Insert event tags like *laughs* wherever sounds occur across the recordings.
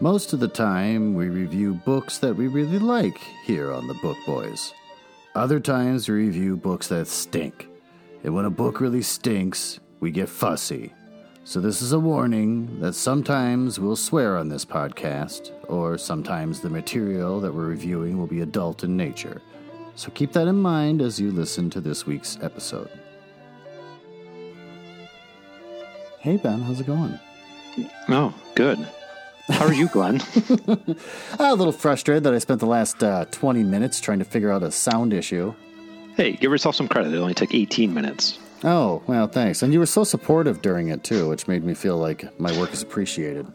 Most of the time, we review books that we really like here on the Book Boys. Other times, we review books that stink. And when a book really stinks, we get fussy. So, this is a warning that sometimes we'll swear on this podcast, or sometimes the material that we're reviewing will be adult in nature. So, keep that in mind as you listen to this week's episode. Hey, Ben, how's it going? Oh, good. How are you, Glenn? *laughs* a little frustrated that I spent the last uh, 20 minutes trying to figure out a sound issue. hey, give yourself some credit. It only took 18 minutes. Oh, well, thanks. And you were so supportive during it, too, which made me feel like my work is appreciated.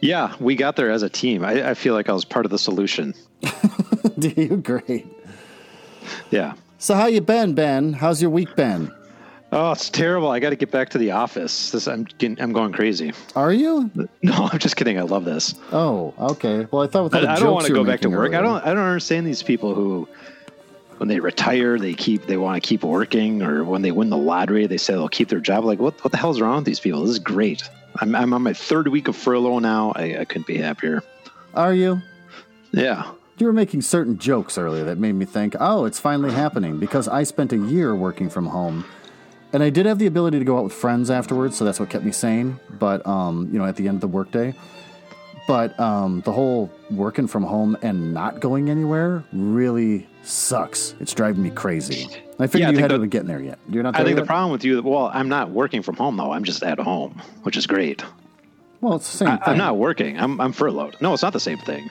Yeah, we got there as a team. I, I feel like I was part of the solution. *laughs* Do you? Great. Yeah. So how you been, Ben? How's your week been? Oh, it's terrible. I got to get back to the office. This I'm getting, I'm going crazy. Are you? *laughs* No, I'm just kidding. I love this. Oh, okay. Well, I thought with I, I don't want to go back to work. I don't. I don't understand these people who, when they retire, they keep they want to keep working, or when they win the lottery, they say they'll keep their job. Like, what what the hell's wrong with these people? This is great. I'm I'm on my third week of furlough now. I, I couldn't be happier. Are you? Yeah. You were making certain jokes earlier that made me think, oh, it's finally happening because I spent a year working from home. And I did have the ability to go out with friends afterwards, so that's what kept me sane. But, um, you know, at the end of the workday. But um, the whole working from home and not going anywhere really sucks. It's driving me crazy. I figured Yeah, I you hadn't been getting there yet. You're not I think the problem with you, well, I'm not working from home though. I'm just at home, which is great. Well, it's the same I, thing. I'm not working. I'm I'm furloughed. No, it's not the same thing.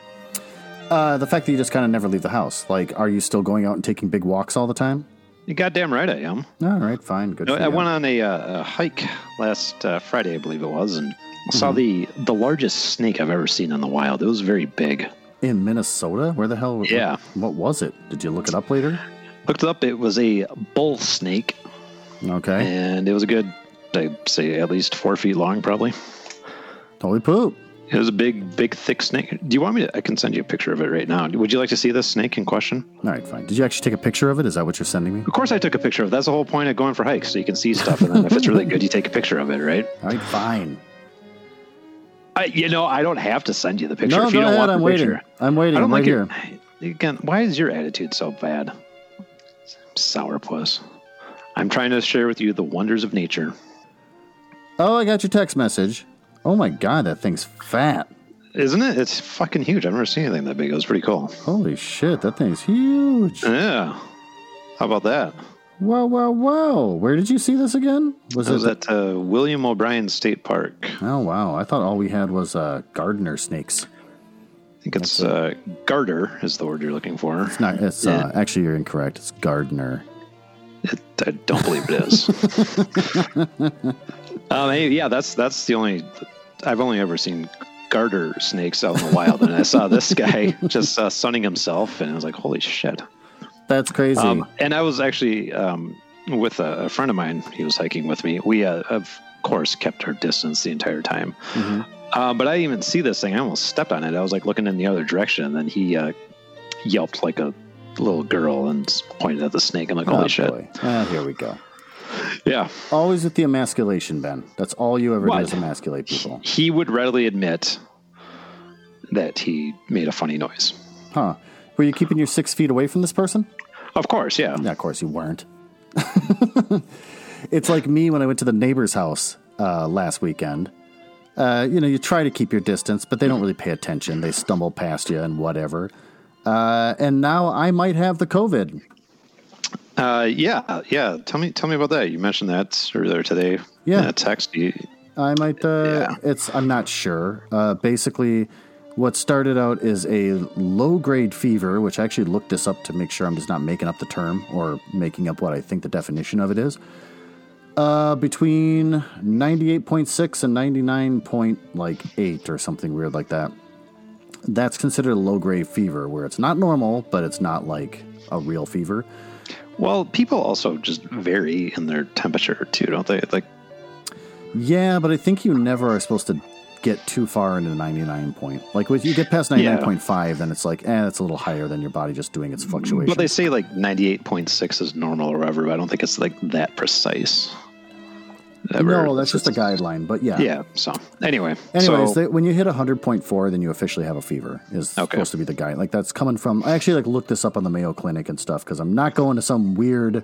Uh, the fact that you just kind of never leave the house. Like, are you still going out and taking big walks all the time? You goddamn right I am. All right, fine, good. No, I went on a, uh, a hike last uh, Friday, I believe it was, and saw the Mm-hmm. the largest snake I've ever seen in the wild. It was very big. in Minnesota. Where the hell? Yeah. What, what was it? Did you look it up later? Looked it up. It was a bull snake, Okay. and it was a good, I'd say, at least four feet long, probably. Holy poop! It was a big, big, thick snake. Do you want me to? I can send you a picture of it right now. Would you like to see this snake in question? All right, fine. Did you actually take a picture of it? Is that what you're sending me? Of course, I took a picture of it. That's the whole point of going for hikes, so you can see stuff, and then if it's really good, you take a picture of it, right? *laughs* All right, fine. I, you know, I don't have to send you the picture No, if you go don't ahead. want I'm the waiting. picture. I'm waiting. I don't I'm like right here. Again, why is your attitude so bad? Sourpuss. I'm trying to share with you the wonders of nature. Oh, I got your text message. Oh my god, that thing's fat. Isn't it? It's fucking huge. I've never seen anything that big. It was pretty cool. Holy shit, that thing's huge. Yeah. How about that? Wow, wow, wow. Where did you see this again? Was It was it? at uh, William O'Brien State Park. oh wow, I thought all we had was uh, gardener snakes. I think it's uh, garter is the word you're looking for. It's not. It's uh, actually you're incorrect. It's gardener. It, I don't believe it is. *laughs* um, hey, yeah, that's that's the only. I've only ever seen garter snakes out in the wild, and I saw this *laughs* guy just uh, sunning himself, and I was like, "Holy shit!" That's crazy. Um, and I was actually um, with a, a friend of mine. He was hiking with me. We, uh, of course, kept our distance the entire time. Mhm. Um, but I didn't even see this thing. I almost stepped on it. I was like looking in the other direction, and then he uh, yelped like a little girl and pointed at the snake. I'm like, "Holy oh, shit!" Ah, here we go. Yeah. Always with the emasculation, Ben. That's all you ever What? do is emasculate people. He would readily admit that he made a funny noise. Huh. Were you keeping your six feet away from this person? Of course, yeah. Yeah, of course you weren't. *laughs* it's like me when I went to the neighbor's house uh, last weekend. Uh, you know, you try to keep your distance, but they don't really pay attention. They stumble past you and whatever. Uh, and now I might have the COVID. Uh, yeah, yeah. Tell me, tell me about that. You mentioned that earlier today. Yeah. in text. You, I might. Uh, Yeah. It's. I'm not sure. Uh, basically, what started out is a low grade fever, which I actually looked this up to make sure I'm just not making up the term or making up what I think the definition of it is. Uh, between 98.6 and 99 point like eight or something weird like that. That's considered a low grade fever, where it's not normal, but it's not like a real fever. Well, people also just vary in their temperature too, don't they? Like, Yeah, but I think you never are supposed to get too far into 99 point. Like when you get past 99.5, then it's like, eh, it's a little higher than your body just doing its fluctuation. but they say like ninety-eight point six is normal or whatever. But I don't think it's like that precise. Ever. no, that's just a guideline. But yeah, yeah. So anyway, Anyways, so, they, when you hit 100.4, then you officially have a fever. Is Okay. supposed to be the guide. Like that's coming from. I actually like looked this up on the Mayo Clinic and stuff because I'm not going to some weird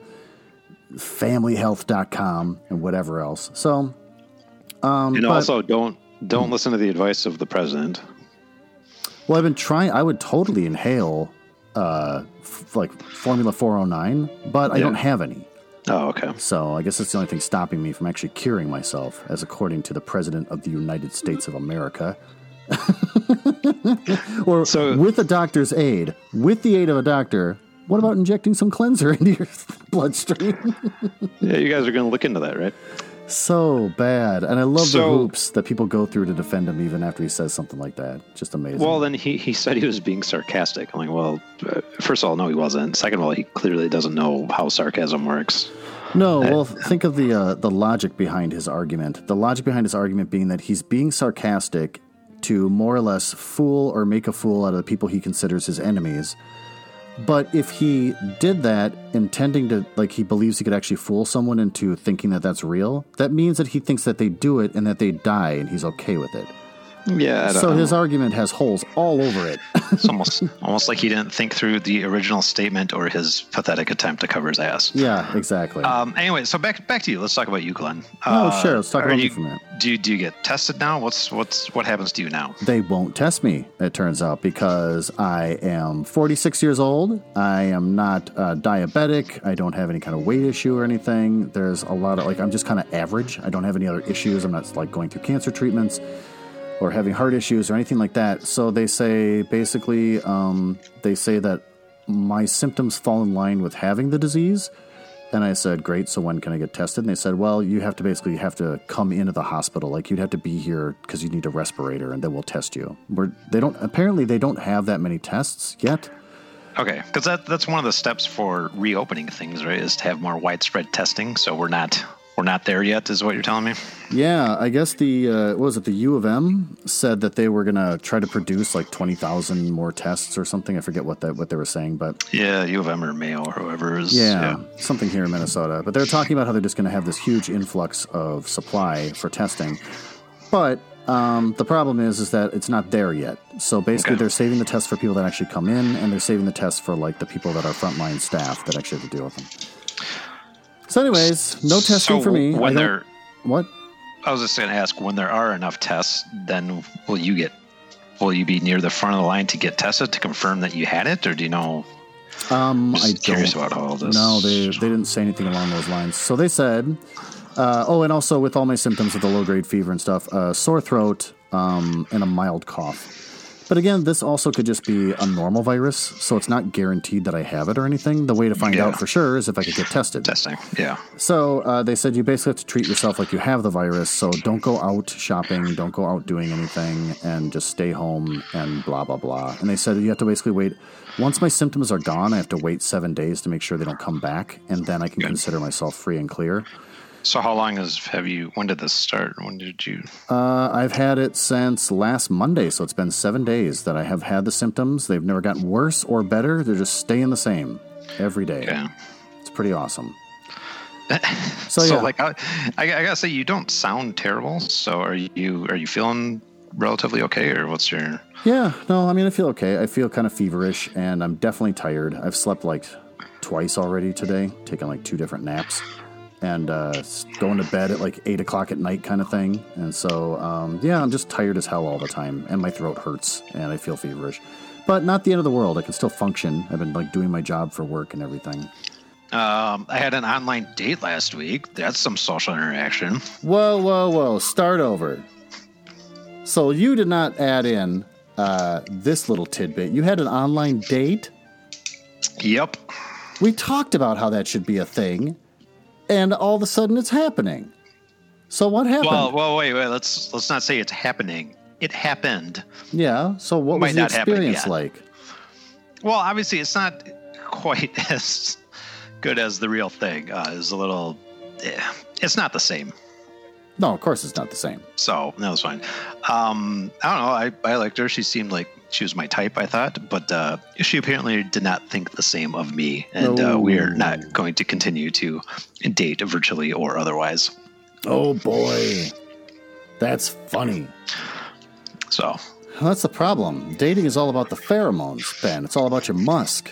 familyhealth.com and whatever else. So, um, and but- also don't don't listen to the advice of the president. well, I've been trying. I would totally inhale, uh, f- like Formula 409, but I don't have any. Oh, okay. So I guess that's the only thing stopping me from actually curing myself, as according to the President of the United States of America. *laughs* or So- with a doctor's aid, with the aid of a doctor, what about injecting some cleanser *laughs* into your bloodstream? Yeah, you guys are going to look into that, right? So bad. And I love the hoops that people go through to defend him even after he says something like that. Just amazing. Well, then he, he said he was being sarcastic. I'm like, well, uh, first of all, no, he wasn't. Second of all, he clearly doesn't know how sarcasm works. No, well, think of the uh, the logic behind his argument. The logic behind his argument being that he's being sarcastic to more or less fool or make a fool out of the people he considers his enemies. But if he did that intending to, like, he believes he could actually fool someone into thinking that that's real, that means that he thinks that they do it and that they die and he's okay with it. Yeah, I don't So know. his argument has holes all over it. *laughs* it's almost almost like he didn't think through the original statement or his pathetic attempt to cover his ass. yeah, exactly. Um, anyway, so back back to you. Let's talk about you, Glenn. Oh, Uh, sure. Let's talk about you, for a minute. Do you, do you get tested now? What's what's what happens to you now? they won't test me, it turns out, because I am 46 years old. I am not uh, diabetic. I don't have any kind of weight issue or anything. There's a lot of, like, I'm just kind of average. I don't have any other issues. I'm not, like, going through cancer treatments or having heart issues or anything like that. So they say, basically, um, they say that my symptoms fall in line with having the disease. And I said, great. So when can I get tested? And they said, well, you have to basically have to come into the hospital. Like you'd have to be here because you need a respirator, and then we'll test you. We're, they don't. Apparently, they don't have that many tests yet. Okay, because that that's one of the steps for reopening things, right? Is to have more widespread testing. So we're not we're not there yet, is what you're telling me. Yeah, I guess the uh, what was it the U of M said that they were gonna try to produce like twenty thousand more tests or something. I forget what that what they were saying, but Yeah, U of M or Mayo or whoever is. Yeah, something here in Minnesota. But they're talking about how they're just going to have this huge influx of supply for testing. But um, the problem is, is that it's not there yet. So basically, Okay. they're saving the tests for people that actually come in, and they're saving the tests for like the people that are frontline staff that actually have to deal with them. So, anyways, no testing so for me. When there, what? I was just going to ask, when there are enough tests, then will you get? Will you be near the front of the line to get tested to confirm that you had it, or do you know? Um, I'm I curious don't. about all this. No, they they didn't say anything along those lines. So they said, uh, oh, and also with all my symptoms of the low grade fever and stuff, uh, sore throat, um, and a mild cough. But again, this also could just be a normal virus, so it's not guaranteed that I have it or anything. The way to find Yeah. out for sure is if I could get tested. testing. Yeah. So uh, they said you basically have to treat yourself like you have the virus. So don't go out shopping, don't go out doing anything, and just stay home and blah blah blah. And they said you have to basically wait. Once my symptoms are gone, I have to wait seven days to make sure they don't come back, and then I can consider myself free and clear. So how long has have you? When did this start? When did you? Uh, I've had it since last Monday, so it's been seven days that I have had the symptoms. They've never gotten worse or better. They're just staying the same every day. Yeah. It's pretty awesome. *laughs* So, So, yeah. like, I, I, I gotta say, you don't sound terrible. So are you? Are you feeling relatively okay, or what's your? Yeah, no, I mean, I feel okay. I feel kind of feverish, and I'm definitely tired. I've slept like twice already today, taking like two different naps, and uh, going to bed at like eight o'clock at night, kind of thing. And so, um, yeah, I'm just tired as hell all the time, and my throat hurts, and I feel feverish. But not the end of the world. I can still function. I've been like doing my job for work and everything. Um, I had an online date last week. That's some social interaction. Whoa, whoa, whoa! Start over. So you did not add in uh, this little tidbit. You had an online date. Yep. We talked about how that should be a thing, and all of a sudden it's happening. So what happened? Well, well, wait, wait. Let's let's not say it's happening. It happened. yeah. So what might was the experience like? Well, obviously, it's not quite *laughs* as good as the real thing. Uh, it's a little. eh, It's not the same. No, of course it's not the same. So that was fine. Um, I don't know. I, I liked her. She seemed like she was my type. I thought, but uh, she apparently did not think the same of me, and uh, we are Oh. not going to continue to date virtually or otherwise. Oh boy, that's funny. So Well, that's the problem. Dating is all about the pheromones, Ben. It's all about your musk.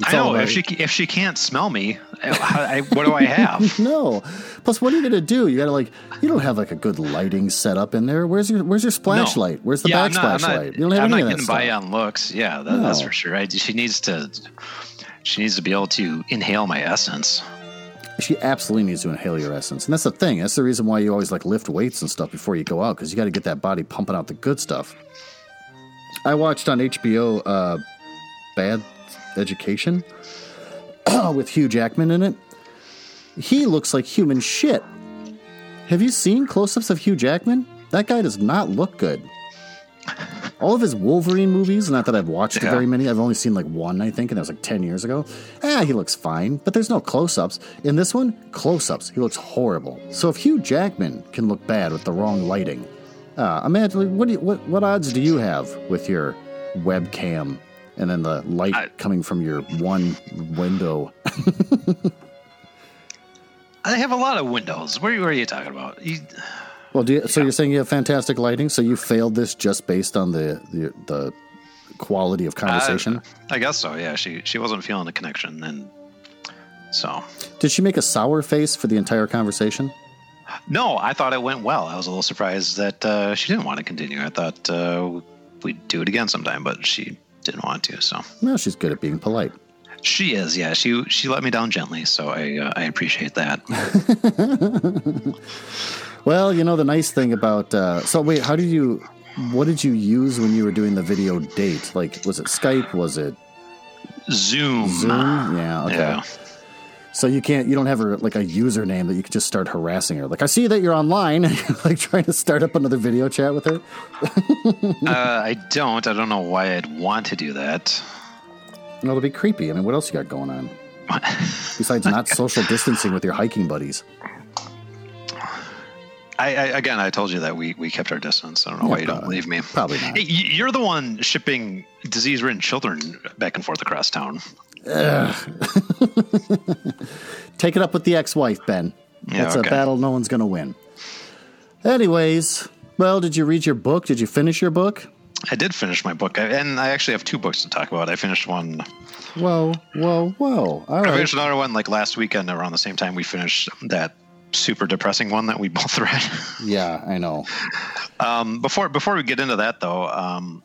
It's I know if she if she can't smell me, I, what do I have? *laughs* No. Plus, what are you gonna do? You gotta like, you don't have like a good lighting set up in there. Where's your Where's your splash No. light? Where's the Yeah, I'm not, light? You don't have I'm any not of that by on looks. Yeah, that, that's for sure. I, she needs to she needs to be able to inhale my essence. She absolutely needs to inhale your essence, and that's the thing. That's the reason why you always like lift weights and stuff before you go out because you got to get that body pumping out the good stuff. I watched on HBO uh, Bad Education *clears throat* with Hugh Jackman in it. He looks like human shit. Have you seen close-ups of Hugh Jackman? That guy does not look good. All of his Wolverine movies, not that I've watched Yeah. very many, I've only seen like one, I think, and that was like 10 years ago. Ah, he looks fine, but there's no close ups. In this one, close ups. He looks horrible. So if Hugh Jackman can look bad with the wrong lighting, uh, imagine what, do you, what, what odds do you have with your webcam and then the light I- coming from your one window? *laughs* I have a lot of windows. Where, where are you talking about? You, Well, do you, so you're saying you have fantastic lighting, so you failed this just based on the, the, the quality of conversation? I guess so. Yeah, she she wasn't feeling the connection, and so Did she make a sour face for the entire conversation? no, I thought it went well. I was a little surprised that uh, she didn't want to continue. I thought uh, we'd do it again sometime, but she didn't want to. So No, she's good at being polite. she is. Yeah, she she let me down gently, so I uh, I appreciate that. *laughs* Well, you know the nice thing about uh, so wait, how did you? What did you use when you were doing the video date? Like, was it Skype? Was it Zoom. Zoom? Yeah. Okay. Yeah. So you can't, you don't have her like a username that you could just start harassing her. Like, I see that you're online, and *laughs* you're like trying to start up another video chat with her. *laughs* Uh, I don't. I don't know why I'd want to do that. No, it'll be creepy. I mean, what else you got going on *laughs* besides not social distancing with your hiking buddies? I, I again, I told you that we, we kept our distance. I don't know why you don't believe me. probably not. Hey, You're the one shipping disease-ridden children back and forth across town. *laughs* Take it up with the ex-wife, Ben. Yeah, That's a battle no one's going to win. Anyways, well, did you read your book? Did you finish your book? I did finish my book, I- and I actually have two books to talk about. I finished one. Whoa, whoa, whoa! All I right. finished another one like last weekend around the same time we finished that super depressing one that we *laughs* both read. Yeah, I know. Um, before before we get into that, though, um,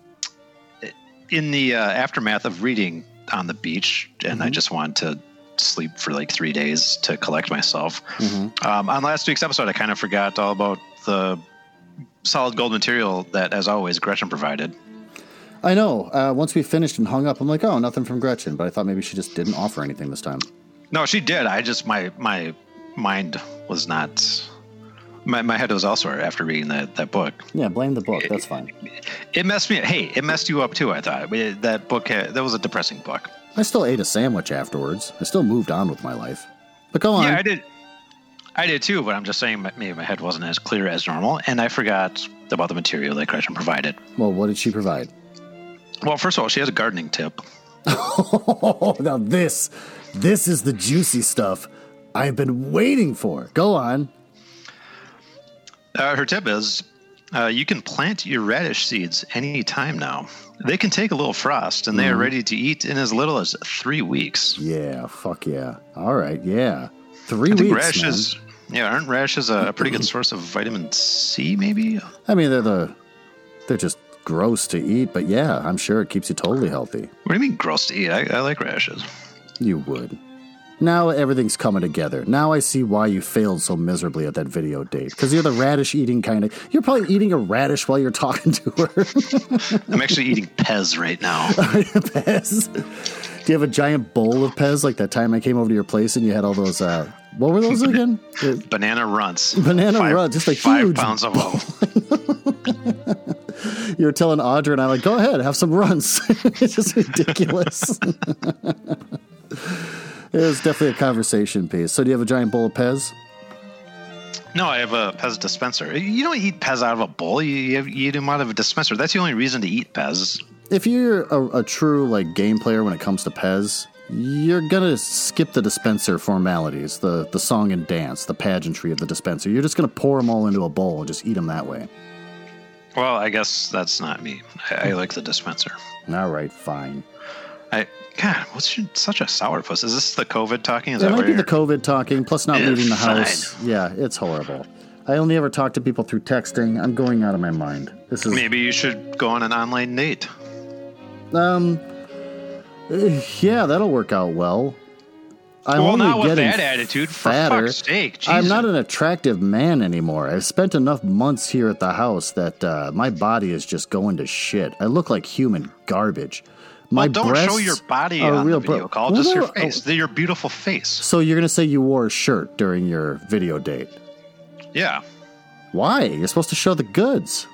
in the uh, aftermath of reading on the beach, and I just wanted to sleep for like three days to collect myself. Um, on last week's episode, I kind of forgot all about the solid gold material that, as always, Gretchen provided. I know. Uh, once we finished and hung up, I'm like, oh, nothing from Gretchen. But I thought maybe she just didn't offer anything this time. No, she did. I just my my mind was not. My, my head was elsewhere after reading that, that book. Yeah, blame the book. That's fine. It messed me. Up. Hey, it messed you up too. I thought It- that book. Had, that was a depressing book. I still ate a sandwich afterwards. I still moved on with my life. But go on. Yeah, I did. I did too, but I'm just saying maybe my head wasn't as clear as normal, and I forgot about the material that Gretchen provided. well, what did she provide? Well, first of all, she has a gardening tip. Oh, *laughs* now this, this is the juicy stuff I've been waiting for. Go on. Uh, her tip is uh, you can plant your radish seeds any time now. They can take a little frost, and they are ready to eat in as little as three weeks. Yeah, fuck yeah. All right, yeah. Three I weeks, radishes, yeah, aren't radishes a, a pretty good source of vitamin C? Maybe. I mean, they're the, they're just gross to eat, but yeah, I'm sure it keeps you totally healthy. What do you mean gross to eat? I, I like radishes. You would. Now everything's coming together. Now I see why you failed so miserably at that video date. Because you're the radish eating kind of. You're probably eating a radish while you're talking to her. *laughs* I'm actually eating Pez right now. *laughs* Pez. Do you have a giant bowl of Pez like that time I came over to your place and you had all those? Uh, what were those again? *laughs* Banana runts. Banana Five- Runts, just a five pounds of them. you were telling Audra and I like, go ahead, have some runs. it's just ridiculous. It was definitely a conversation piece. So do you have a giant bowl of Pez? No, I have a Pez dispenser. You don't eat Pez out of a bowl. You, you, have, you eat them out of a dispenser. That's the only reason to eat Pez. If you're a, a true like game player when it comes to Pez, you're gonna skip the dispenser formalities, the the song and dance, the pageantry of the dispenser. You're just gonna pour them all into a bowl and just eat them that way. Well, I guess that's not me. I, I like the dispenser. All right, fine. I God, what's your, such a sourpuss? Is this the COVID talking? Is It might be the COVID talking, plus not Yeah, leaving the fine. house. Yeah, it's horrible. I only ever talk to people through texting. I'm going out of my mind. This is Maybe you should go on an online date. um, yeah, that'll work out well. I'm well, only not with that attitude. For fatter. fuck's sake, I'm not an attractive man anymore. I've spent enough months here at the house that uh, my body is just going to shit. I look like human garbage. My well, don't show your body on real the video bro- call. Well, Just your face. oh, Your beautiful face. So you're gonna say you wore a shirt during your video date? Yeah. Why? You're supposed to show the goods.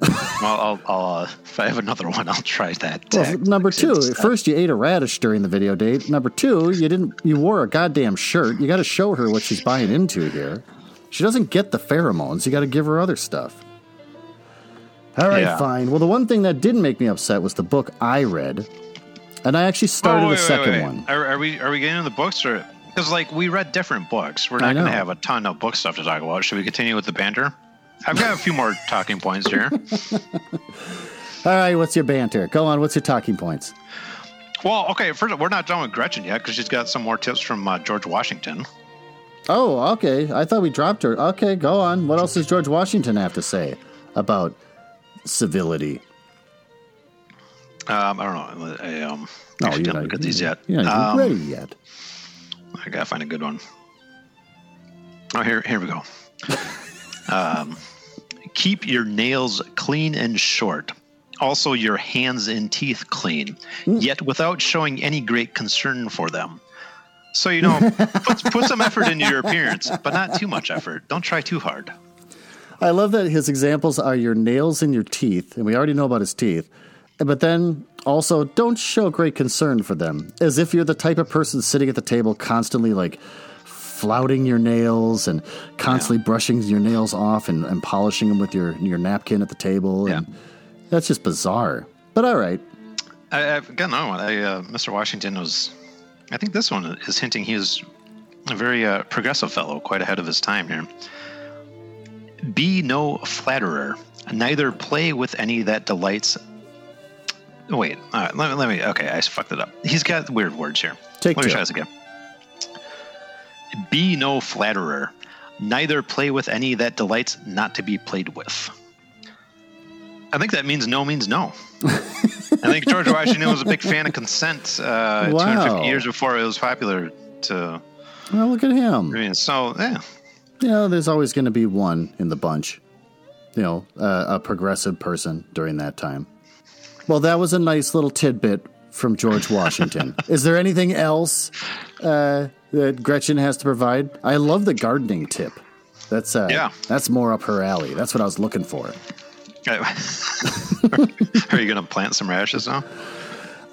Well, I'll, I'll uh, if I have another one, I'll try that. Well, number two, instead. first you ate a radish during the video date. Number two, you didn't. You wore a goddamn shirt. You got to show her what she's buying into here. She doesn't get the pheromones. You got to give her other stuff. All right, Yeah. fine. Well, the one thing that didn't make me upset was the book I read, and I actually started Oh, wait, the second wait. one. Are, are we are we getting into the books or because like we read different books? We're not going to have a ton of book stuff to talk about. Should we continue with the banter? I've got a few more *laughs* talking points here. *laughs* All right, what's your banter? Go on. What's your talking points? Well, okay. First, we're not done with Gretchen yet because she's got some more tips from uh, George Washington. Oh, okay. I thought we dropped her. Okay, go on. What else does George Washington have to say about civility? Um, I don't know. I um, No, actually didn't not, look at these yet. You're Um, ready yet. I gotta find a good one. Oh, here, here we go. um, keep your nails clean and short. Also, your hands and teeth clean, yet without showing any great concern for them. So you know, put, put some effort into your appearance, but not too much effort. Don't try too hard. I love that his examples are your nails and your teeth, and we already know about his teeth. But then also, don't show great concern for them, as if you're the type of person sitting at the table constantly like flouting your nails and constantly brushing your nails off and, and polishing them with your your napkin at the table. And that's just bizarre. But all right, I, I've got another one. I, uh, Mr. Washington was, I think this one is hinting he is a very uh, progressive fellow, quite ahead of his time here. Be no flatterer, neither play with any that delights. Wait, all right, let me, let me. Okay, I fucked it up. He's got weird words here. Take let me two. try this again. Be no flatterer, neither play with any that delights not to be played with. I think that means no means no. I think George Washington was a big fan of consent uh, Wow. 250 years before it was popular to. well, look at him. I mean, so yeah, You know, there's always going to be one in the bunch. You know, uh, a progressive person during that time. Well, that was a nice little tidbit from George Washington. *laughs* Is there anything else uh, that Gretchen has to provide? I love the gardening tip. That's uh, Yeah. That's more up her alley. That's what I was looking for. *laughs* are you going to plant some radishes now?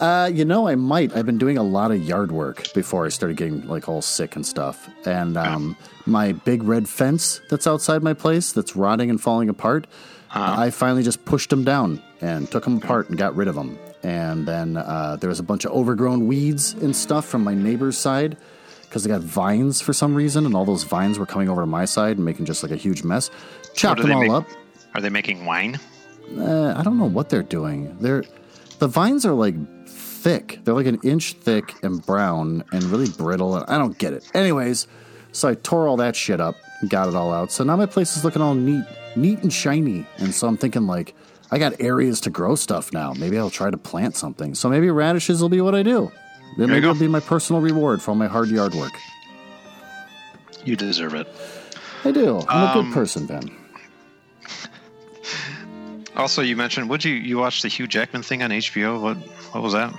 Uh, you know, I might. I've been doing a lot of yard work before I started getting like all sick and stuff. And um, my big red fence that's outside my place that's rotting and falling apart, I finally just pushed them down and took them apart and got rid of them. And then uh, there was a bunch of overgrown weeds and stuff from my neighbor's side because they got vines for some reason, and all those vines were coming over to my side and making just like a huge mess. Chopped them all make? up. Are they making wine? Uh, I don't know what they're doing. They're the vines are like thick. They're like an inch thick and brown and really brittle. And I don't get it. Anyways, so I tore all that shit up and got it all out. So now my place is looking all neat, neat and shiny. And so I'm thinking like I got areas to grow stuff now. Maybe I'll try to plant something. So maybe radishes will be what I do. Maybe it'll be my personal reward for all my hard yard work. You deserve it. I do. I'm a Um, good person, Ben. Also, you mentioned would you you watched the Hugh Jackman thing on HBO? What what was that?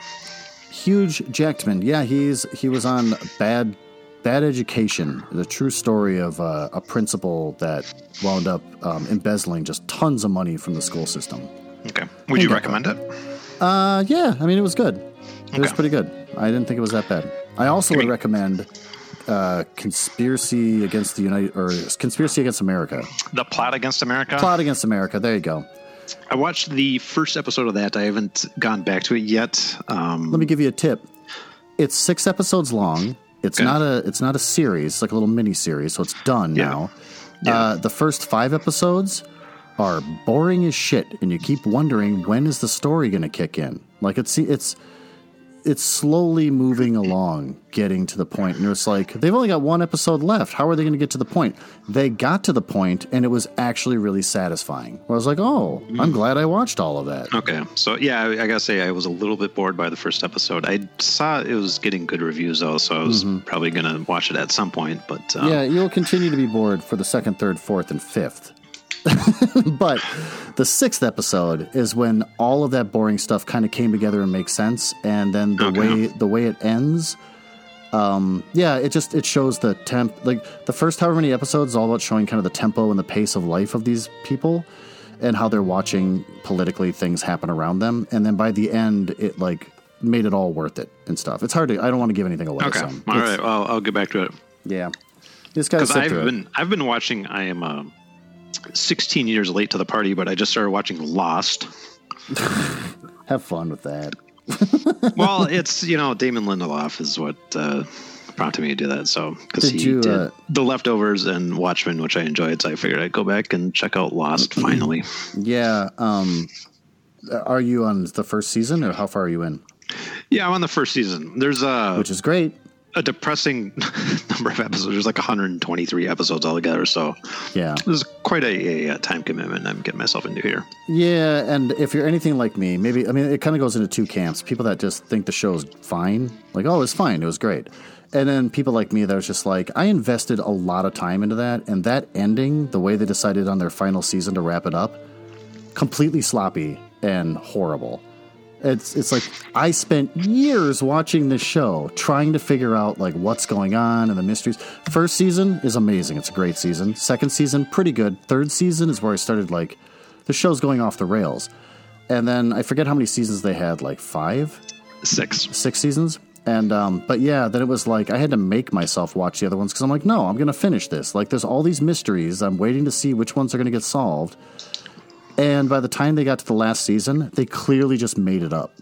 Huge Jackman. Yeah, he's he was on Bad Bad Education, the true story of uh, a principal that wound up um, embezzling just tons of money from the school system. Okay, would you Okay. recommend it? Uh, yeah, I mean it was good. It was pretty good. I didn't think it was that bad. I also would recommend uh, Conspiracy Against the United or Conspiracy Against America. The plot against America. Plot Against America. There you go. I watched the first episode of that. I haven't gone back to it yet. Um, Let me give you a tip. It's six episodes long. It's Okay. not a it's not a series, it's like a little mini series, so it's done Yeah. now. Yeah. Uh, the first five episodes are boring as shit, and you keep wondering when is the story going to kick in. Like it's it's it's slowly moving along, getting to the point, and it's like they've only got one episode left. How are they going to get to the point? They got to the point, and it was actually really satisfying. I was like, oh, I'm glad I watched all of that. Okay, so yeah, I, I gotta say I was a little bit bored by the first episode. I saw it was getting good reviews though, so I was probably gonna watch it at some point. But um, Yeah, you'll continue to be bored for the second, third, fourth, and fifth. *laughs* but the sixth episode is when all of that boring stuff kind of came together and makes sense, and then the Okay. way the way it ends. Um, yeah, it just it shows the temp like the first however many episodes is all about showing kind of the tempo and the pace of life of these people and how they're watching politically things happen around them and then by the end it like made it all worth it and stuff. It's hard to I don't want to give anything away. okay, so all right, well, I'll get back to it Yeah. This guy's because I've been I've been watching. I am uh, 16 years late to the party, but I just started watching Lost. *laughs* Have fun with that. *laughs* well, it's you know Damon Lindelof is what uh, prompted me to do that. So because he you, did uh, The Leftovers and Watchmen, which I enjoyed, so I figured I'd go back and check out Lost Mm-hmm. finally. Yeah. Um, are you on the first season, or how far are you in? Yeah, I'm on the first season. There's a Which is great. A depressing *laughs* number of episodes. There's like 123 episodes altogether, so Yeah. is quite a, a, time commitment I'm getting myself into here. Yeah, and if you're anything like me, maybe I mean it kind of goes into two camps. People that just think the show's fine, like oh, it's fine, it was great, and then people like me that was just like I invested a lot of time into that, and that ending, the way they decided on their final season to wrap it up, completely sloppy and horrible. It's it's like I spent years watching this show trying to figure out like what's going on and the mysteries. First season is amazing. It's a great season. Second season pretty good. Third season is where I started like the show's going off the rails. And then I forget how many seasons they had, like 5, Six. 6 seasons. And um but yeah, then it was like I had to make myself watch the other ones cuz I'm like, no, I'm going to finish this. Like there's all these mysteries. I'm waiting to see which ones are going to get solved. And by the time they got to the last season, they clearly just made it up.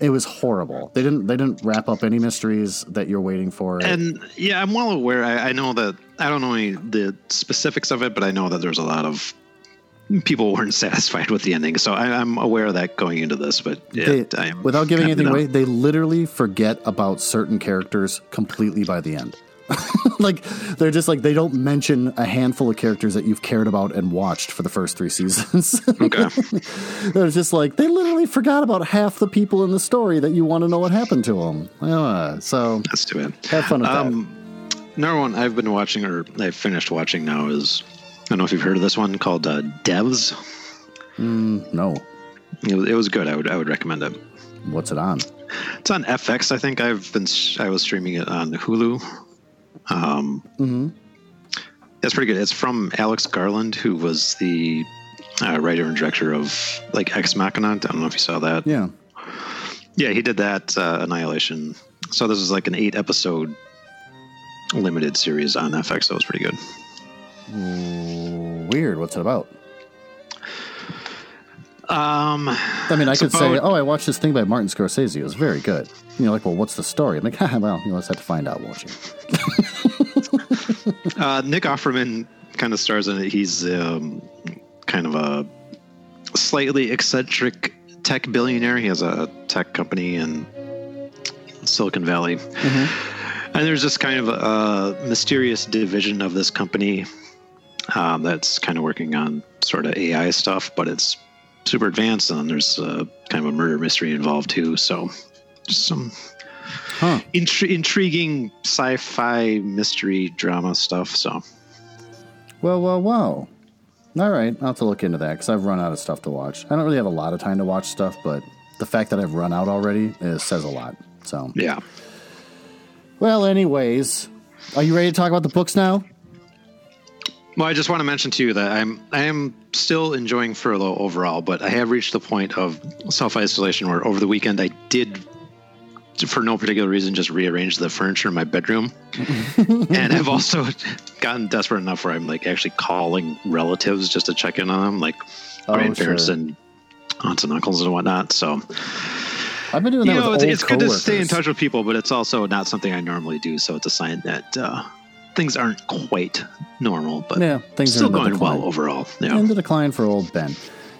It was horrible. They didn't. They didn't wrap up any mysteries that you're waiting for. And yeah, I'm well aware. I, I know that I don't know any the specifics of it, but I know that there's a lot of people weren't *laughs* satisfied with the ending. So I, I'm aware of that going into this. But yeah, They- without giving anything away, they literally forget about certain characters completely by the end. *laughs* like they're just like they don't mention a handful of characters that you've cared about and watched for the first three seasons. *laughs* Okay. They're just like they literally forgot about half the people in the story that you want to know what happened to them. Uh, so That's too bad. have fun with Um, another one I've been watching, or I've finished watching now, is I don't know if you've heard of this one called uh, Devs. that. No, It was, it was good. I would I would recommend it. what's it on? It's on FX. I think I've been I was streaming it on Hulu. Um, Mhm. It's pretty good. It's from Alex Garland, who was the uh, writer and director of like Ex Machina. I don't know if you saw that. Yeah. Yeah, he did that uh, Annihilation. So this is like an eight episode limited series on FX. That was pretty good. Weird. What's it about? Um, I mean, I It's could say, "Oh, I watched this thing by Martin Scorsese. It was very good." You know, like, well, what's the story? I'm like, "Haha, *laughs* well, you know, let's have to find out, won't you? *laughs* uh, Nick Offerman kind of stars in it. He's um, kind of a slightly eccentric tech billionaire. He has a tech company in Silicon Valley. And there's this kind of a, mysterious division of this company um, that's kind of working on sort of AI stuff, but it's super advanced. And there's uh, kind of a murder mystery involved too. So just some Huh? intri- intriguing sci-fi mystery drama stuff. So Well, well, well. All right, I'll have to look into that because I've run out of stuff to watch. I don't really have a lot of time to watch stuff, but the fact that I've run out already is, says a lot. So, yeah. well, anyways, are you ready to talk about the books now? Well, I just want to mention to you that I'm I am still enjoying furlough overall, but I have reached the point of self isolation where over the weekend I did, for no particular reason, just rearrange the furniture in my bedroom, *laughs* and I've also gotten desperate enough where I'm like actually calling relatives just to check in on them. Like Oh, grandparents sure. and aunts and uncles and whatnot. So I've been doing that. you know, it's, it's good to stay in touch with people, but it's also not something I normally do. So it's a sign that uh, things aren't quite normal, but Yeah, things are still the going decline. well overall. Yeah. in the decline for old Ben.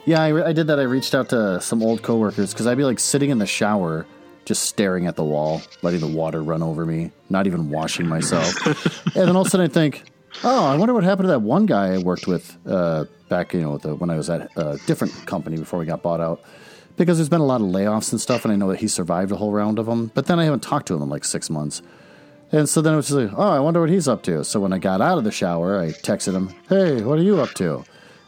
Yeah, I, I did that. I reached out to some old coworkers because I'd be like sitting in the shower, just staring at the wall, letting the water run over me, not even washing myself. *laughs* and then all of a sudden I think, oh, I wonder what happened to that one guy I worked with uh, back, you know, the, when I was at a different company before we got bought out. Because there's been a lot of layoffs and stuff, and I know that he survived a whole round of them. But then I haven't talked to him in like six months. And so then it was just like, oh, I wonder what he's up to. So when I got out of the shower, I texted him, hey, what are you up to?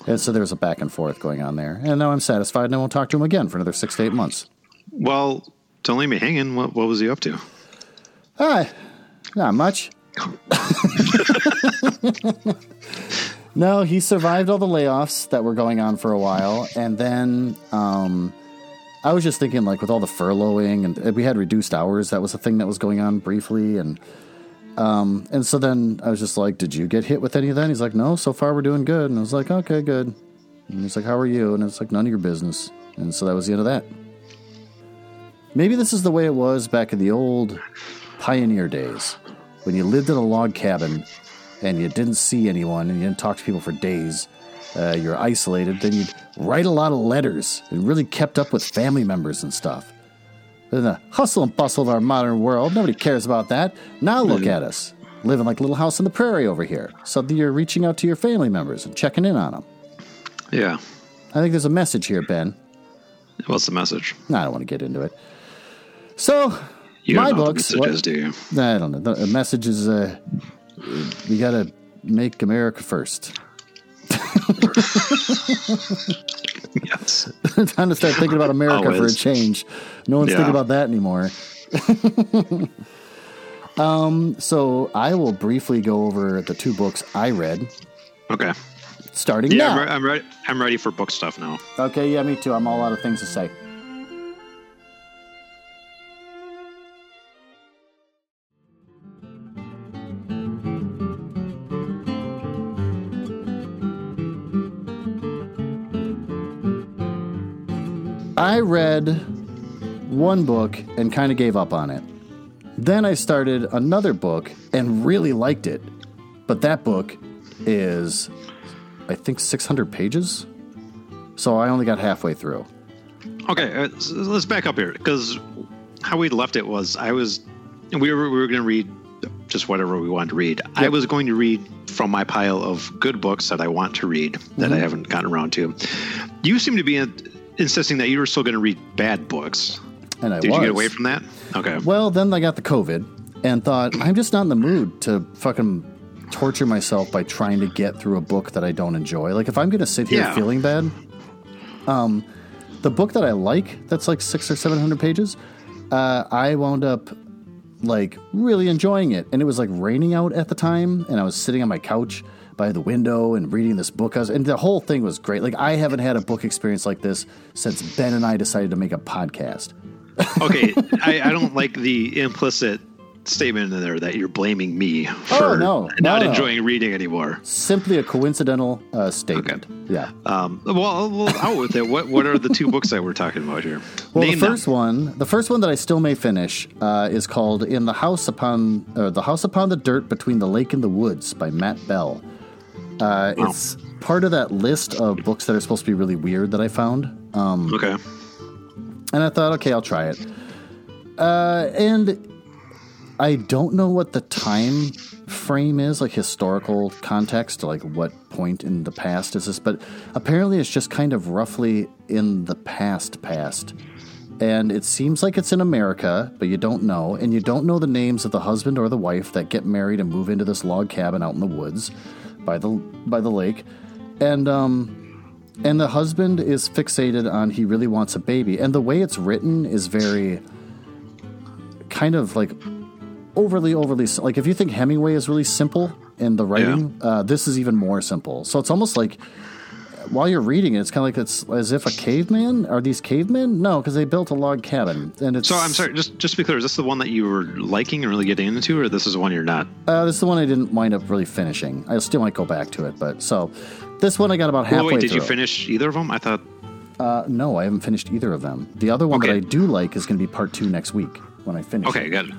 And so there was a back and forth going on there. And now I'm satisfied and I won't talk to him again for another six to eight months. Well, don't leave me hanging. What, what was he up to? Ah, not much. *laughs* no, he survived all the layoffs that were going on for a while. And then um, I was just thinking, like, with all the furloughing and we had reduced hours, that was a thing that was going on briefly. And um, and so then I was just like, Did you get hit with any of that? And he's like, No, so far we're doing good. And I was like, Okay, good. And he's like, How are you? And it's like, None of your business. And so that was the end of that. Maybe this is the way it was back in the old pioneer days when you lived in a log cabin and you didn't see anyone and you didn't talk to people for days. Uh, you're isolated, then you'd write a lot of letters and really kept up with family members and stuff. But in the hustle and bustle of our modern world, nobody cares about that. Now look at us, living like a little house on the prairie over here. So that you're reaching out to your family members and checking in on them. Yeah. I think there's a message here, Ben. What's the message? No, I don't want to get into it. So, You my books. what what- the message is, do you? I don't know. The the message is uh, you got to make America first. Yes. *laughs* Time to start thinking about America for a change. No one's Yeah. thinking about that anymore. *laughs* um, so I will briefly go over the two books I read, Okay. starting Yeah, now. I'm, re- I'm ready. I'm ready for book stuff now. Okay, yeah, me too. I'm all out of things to say. I read one book and kind of gave up on it. Then I started another book and really liked it. But that book is, I think, 600 pages. So I only got halfway through. Okay, uh, let's back up here because how we left it was I was we were we were going to read just whatever we wanted to read. I was going to read from my pile of good books that I want to read that I Mm-hmm. haven't gotten around to. You seem to be in, insisting that you were still going to read bad books. And I Did was. you get away from that? Okay. Well, then I got the COVID and thought, I'm just not in the mood to fucking torture myself by trying to get through a book that I don't enjoy. Like, if I'm going to sit here Yeah. feeling bad, um, the book that I like, that's like six or 700 pages, uh, I wound up like really enjoying it. And it was like raining out at the time, and I was sitting on my couch by the window and reading this book. I was, and the whole thing was great. Like, I haven't had a book experience like this since Ben and I decided to make a podcast. *laughs* okay, *laughs* I, I don't like the implicit statement in there that you're blaming me for Oh, no. No, not no. enjoying reading anymore. Simply a coincidental uh, statement. Yeah. Um, well, well, out with it. What what are the two books that we're talking about here? Well, Name the them. first one, the first one that I still may finish, uh, is called "In the House Upon uh, the House Upon the Dirt Between the Lake and the Woods" by Matt Bell. Uh, It's part of that list of books that are supposed to be really weird that I found, um, Okay. and I thought, okay, I'll try it. Uh, and I don't know what the time frame is, like historical context, like what point in the past is this, but apparently it's just kind of roughly in the past past. And it seems like it's in America, but you don't know, and you don't know the names of the husband or the wife that get married and move into this log cabin out in the woods by the by the lake. And um and the husband is fixated on he really wants a baby. And the way it's written is very kind of like overly overly like if you think hemingway is really simple in the writing uh, this is even more simple so it's almost like while you're reading it it's kind of like it's as if a caveman are these cavemen no because they built a log cabin and it's So I'm sorry. Just just to be clear, is this the one that you were liking and really getting into, or this is the one you're not? uh, this is the one i didn't wind up really finishing i still might go back to it but so This one I got about halfway Oh, wait, did you finish either of them? I thought. Uh, no, I haven't finished either of them. The other one that I do like is going to be part two next week when I finish. Okay, it. good.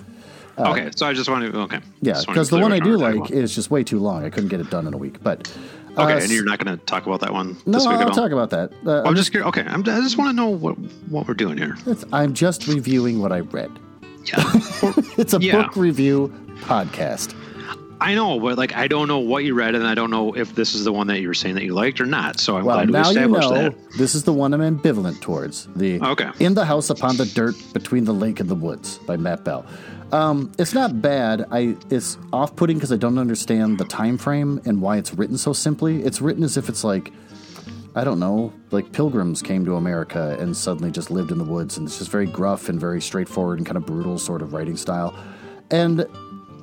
okay, so I just wanted. Okay. Uh, Yeah, to because the one I do like is just way too long. I couldn't get it done in a week. But uh, Okay, s- and you're not going to talk about that one no, this week I'll at all. talk about that. Uh, I'm just curious. Okay, I'm, I just want to know what what we're doing here. it's- I'm just reviewing what I read. Yeah, *laughs* It's a Yeah. book review podcast. I know, but like I don't know what you read, and I don't know if this is the one that you were saying that you liked or not. So I'm Well, glad we now you know that. this is the one I'm ambivalent towards. The Okay. In the House Upon the Dirt Between the Lake and the Woods by Matt Bell. Um, it's not bad. I it's off putting because I don't understand the time frame and why it's written so simply. It's written as if it's like I don't know, like pilgrims came to America and suddenly just lived in the woods, and it's just very gruff and very straightforward and kind of brutal sort of writing style. And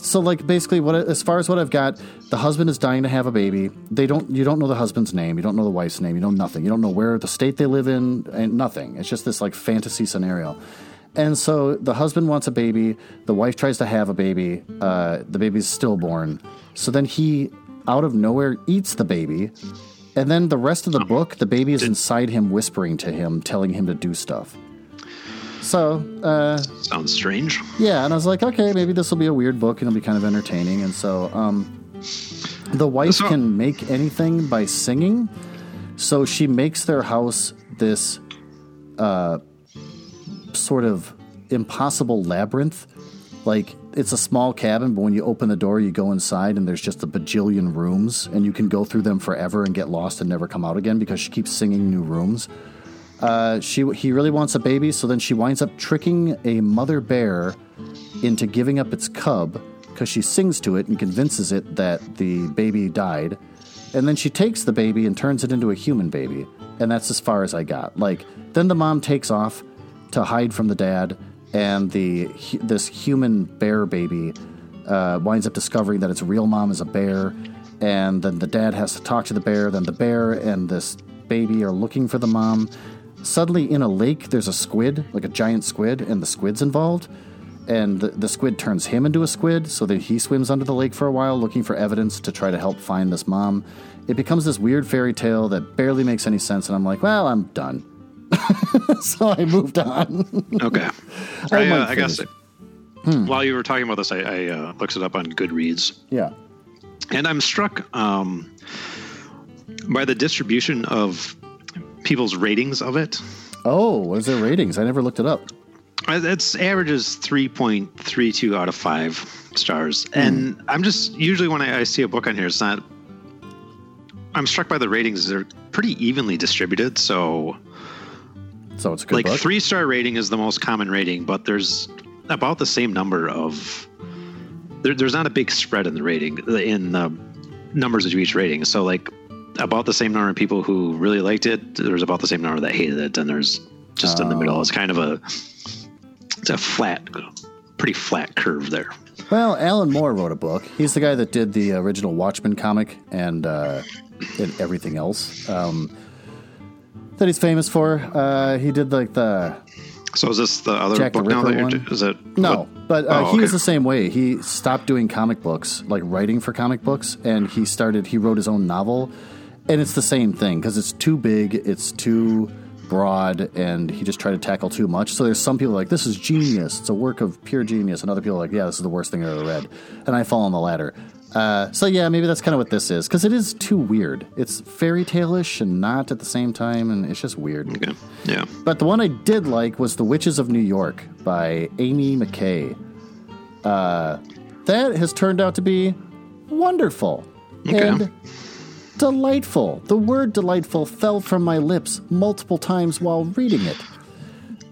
so, like, basically, what as far as what I've got, the husband is dying to have a baby. They don't, you don't know the husband's name, you don't know the wife's name, you know nothing, you don't know where the state they live in, and nothing. It's just this like fantasy scenario. And so the husband wants a baby, the wife tries to have a baby, uh, the baby's stillborn. So then he, out of nowhere, eats the baby. And then the rest of the book, the baby is inside him, whispering to him, telling him to do stuff. So, uh, Sounds strange. yeah, and I was like, okay, maybe this will be a weird book and it'll be kind of entertaining. And so, um, the wife So- can make anything by singing. So she makes their house this uh, sort of impossible labyrinth. Like it's a small cabin, but when you open the door, you go inside, and there's just a bajillion rooms, and you can go through them forever and get lost and never come out again because she keeps singing new rooms. Uh, she he really wants a baby, so then she winds up tricking a mother bear into giving up its cub because she sings to it and convinces it that the baby died. And then she takes the baby and turns it into a human baby. And that's as far as I got. Like, then the mom takes off to hide from the dad, and the this human bear baby uh, winds up discovering that its real mom is a bear. And then the dad has to talk to the bear. Then the bear and this baby are looking for the mom. Suddenly, in a lake, there's a squid, like a giant squid, and the squid's involved. And the, the squid turns him into a squid so that he swims under the lake for a while looking for evidence to try to help find this mom. It becomes this weird fairy tale that barely makes any sense and i'm like well i'm done. *laughs* So i moved on. Okay. *laughs* I I, uh, I guess finish. while you were talking about this, I, I uh, looked it up on Goodreads, yeah. And I'm struck um, by the distribution of people's ratings of it. oh what is their ratings i never looked it up Uh, It's averages 3.32 out of 5 stars. And I'm just usually when I, I see a book on here, it's not. I'm struck by the ratings. They're pretty evenly distributed. So, so it's a good like, book three star rating is the most common rating, but there's about the same number of. There, there's not a big spread in the rating, in the numbers of each rating. So, like, about the same number of people who really liked it, there's about the same number that hated it, and there's just in the middle. It's kind of a. It's a flat, pretty flat curve there. well alan moore wrote a book he's the guy that did the original watchmen comic and uh, and everything else um, that he's famous for uh, he did like the So is this the other Jack the book now that you're? one? Is it? No, what- but uh, Oh, he was the same way. He stopped doing comic books, like writing for comic books, and he started. He wrote his own novel, and it's the same thing because it's too big, it's too broad, and he just tried to tackle too much. So there's some people like this is genius. It's a work of pure genius, and other people are like, yeah, this is the worst thing I've ever read. And I fall on the latter. Uh, so yeah, maybe that's kind of what this is because it is too weird. It's fairy tale-ish and not at the same time, and it's just weird. Okay. Yeah. But the one I did like was The Witches of New York by Ami McKay. Uh, that has turned out to be wonderful Okay. and delightful. The word delightful fell from my lips multiple times while reading it.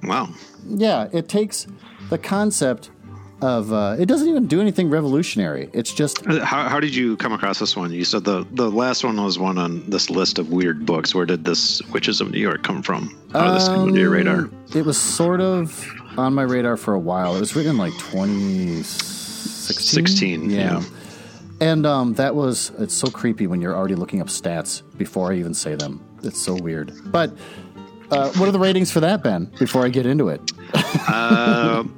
Wow. Yeah, it takes the concept of, uh, it doesn't even do anything revolutionary. It's just Uh, How, how did you come across this one? You said the the last one was one on this list of weird books. Where did this Witches of New York come from? How did this come into your radar? Um, It was sort of on my radar for a while. It was written in like 2016. 16, yeah. And um, that was, it's so creepy when you're already looking up stats before I even say them. It's so weird. But uh, what are the ratings for that, Ben, before I get into it? Uh, *laughs*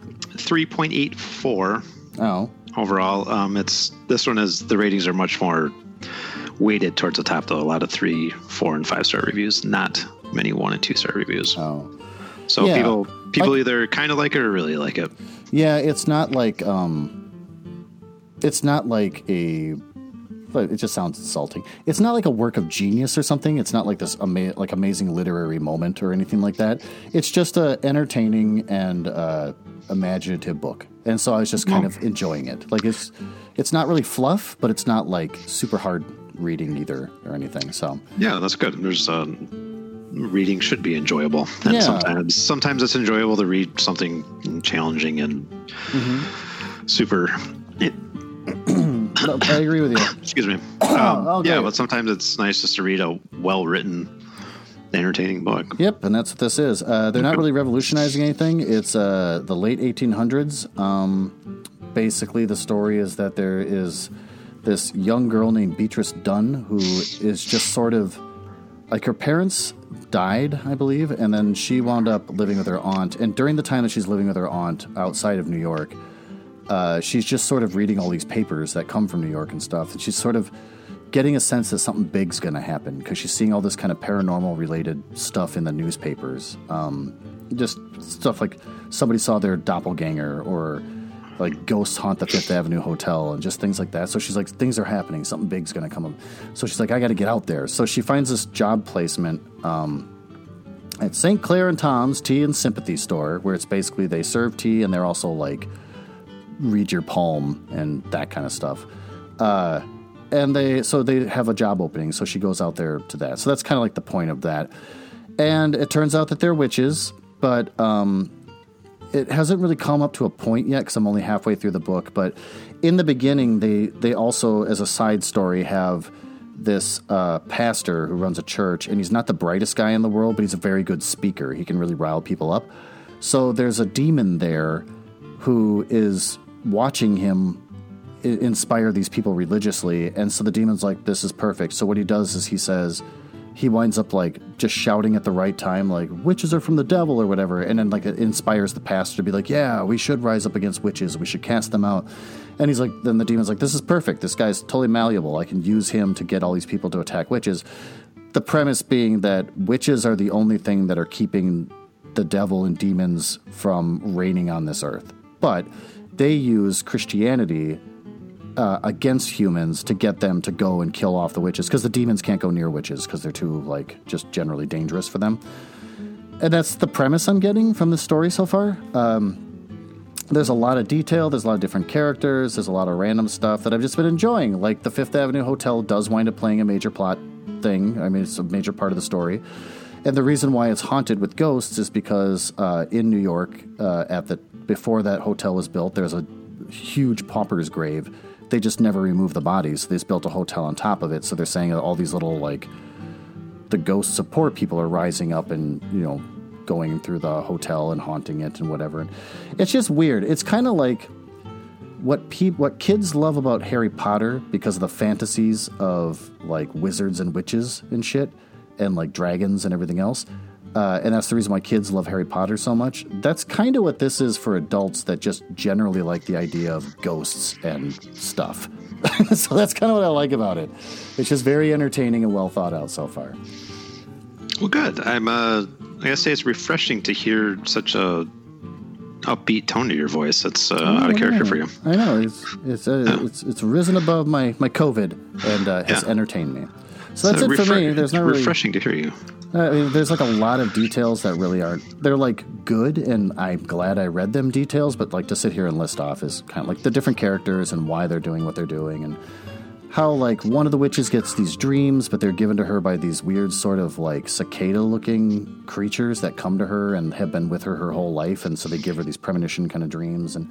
Oh, overall. Um, it's this one is the ratings are much more weighted towards the top though. A lot of three, four, and five star reviews. Not many one and two star reviews. Oh, So Yeah. people people I- either kind of like it or really like it. yeah. It's not like um, it's not like a. It just sounds insulting. It's not like a work of genius or something. It's not like this ama- like amazing literary moment or anything like that. It's just a entertaining and uh, imaginative book, and so I was just kind of enjoying it. Like it's it's not really fluff, but it's not like super hard reading either or anything. So Yeah, that's good. There's um, reading should be enjoyable, and Yeah. sometimes sometimes it's enjoyable to read something challenging and Mm-hmm. super. but I agree with you. *coughs* Excuse me. *coughs* Um, oh, yeah, but sometimes it's nice just to read a well written, entertaining book. Yep, and that's what this is. Uh, they're not really revolutionizing anything. It's uh, the late 1800s. Um, basically, the story is that there is this young girl named Beatrice Dunn who is just sort of like her parents died, I believe, and then she wound up living with her aunt. And during the time that she's living with her aunt outside of New York, uh, she's just sort of reading all these papers that come from New York and stuff. And she's sort of getting a sense that something big's going to happen because she's seeing all this kind of paranormal related stuff in the newspapers. Um, just stuff like somebody saw their doppelganger or like ghosts haunt the Fifth Avenue Hotel and just things like that. So she's like, things are happening. Something big's going to come up. So she's like, I got to get out there. So she finds this job placement at St. Clair and Thom's Tea and Sympathy Store, where it's basically they serve tea and they're also like read your palm and that kind of stuff. Uh, and they so they have a job opening, so she goes out there to that. So that's kind of like the point of that. And it turns out that they're witches, but um, it hasn't really come up to a point yet because I'm only halfway through the book. But in the beginning, they they also, as a side story, have this uh, pastor who runs a church, and he's not the brightest guy in the world, but he's a very good speaker. He can really rile people up. So there's a demon there who is watching him inspire these people religiously, and so the demon's like, "This is perfect." So what he does is he says he winds up like just shouting at the right time, like "witches are from the devil" or whatever, and then like it inspires the pastor to be like, "Yeah, we should rise up against witches. We should cast them out." And he's like, then the demon's like, "This is perfect. This guy's totally malleable. I can use him to get all these people to attack witches." The premise being that witches are the only thing that are keeping the devil and demons from reigning on this earth, but they use Christianity uh, against humans to get them to go and kill off the witches because the demons can't go near witches because they're too like just generally dangerous for them. And that's the premise I'm getting from the story so far. Um, there's a lot of detail. There's a lot of different characters. There's a lot of random stuff that I've just been enjoying. Like the Fifth Avenue Hotel does wind up playing a major plot thing. I mean, it's a major part of the story. And the reason why it's haunted with ghosts is because uh, in New York, uh, at the before that hotel was built, there's a huge pauper's grave. They just never removed the bodies. They just built a hotel on top of it. So they're saying all these little like the ghosts of poor people are rising up and you know going through the hotel and haunting it and whatever. And it's just weird. It's kind of like what pe- what kids love about Harry Potter because of the fantasies of like wizards and witches and shit and like dragons and everything else. Uh, and that's the reason why kids love Harry Potter so much. That's kind of what this is for adults that just generally like the idea of ghosts and stuff. *laughs* so that's kind of what I like about it. It's just very entertaining and well thought out so far. Well, good. I'm. Uh, I gotta say, it's refreshing to hear such a upbeat tone to your voice. That's uh, out of character for you. I know it's it's uh, it's it's risen above my my COVID and uh, has Yeah. entertained me. So that's Uh, it for me. refre- There's not really. refreshing to hear you. Uh, I mean, there's like a lot of details that really aren't. They're like good, and I'm glad I read them details. But like to sit here and list off is kind of like the different characters and why they're doing what they're doing, and how like one of the witches gets these dreams, but they're given to her by these weird sort of like cicada-looking creatures that come to her and have been with her her whole life, and so they give her these premonition kind of dreams and.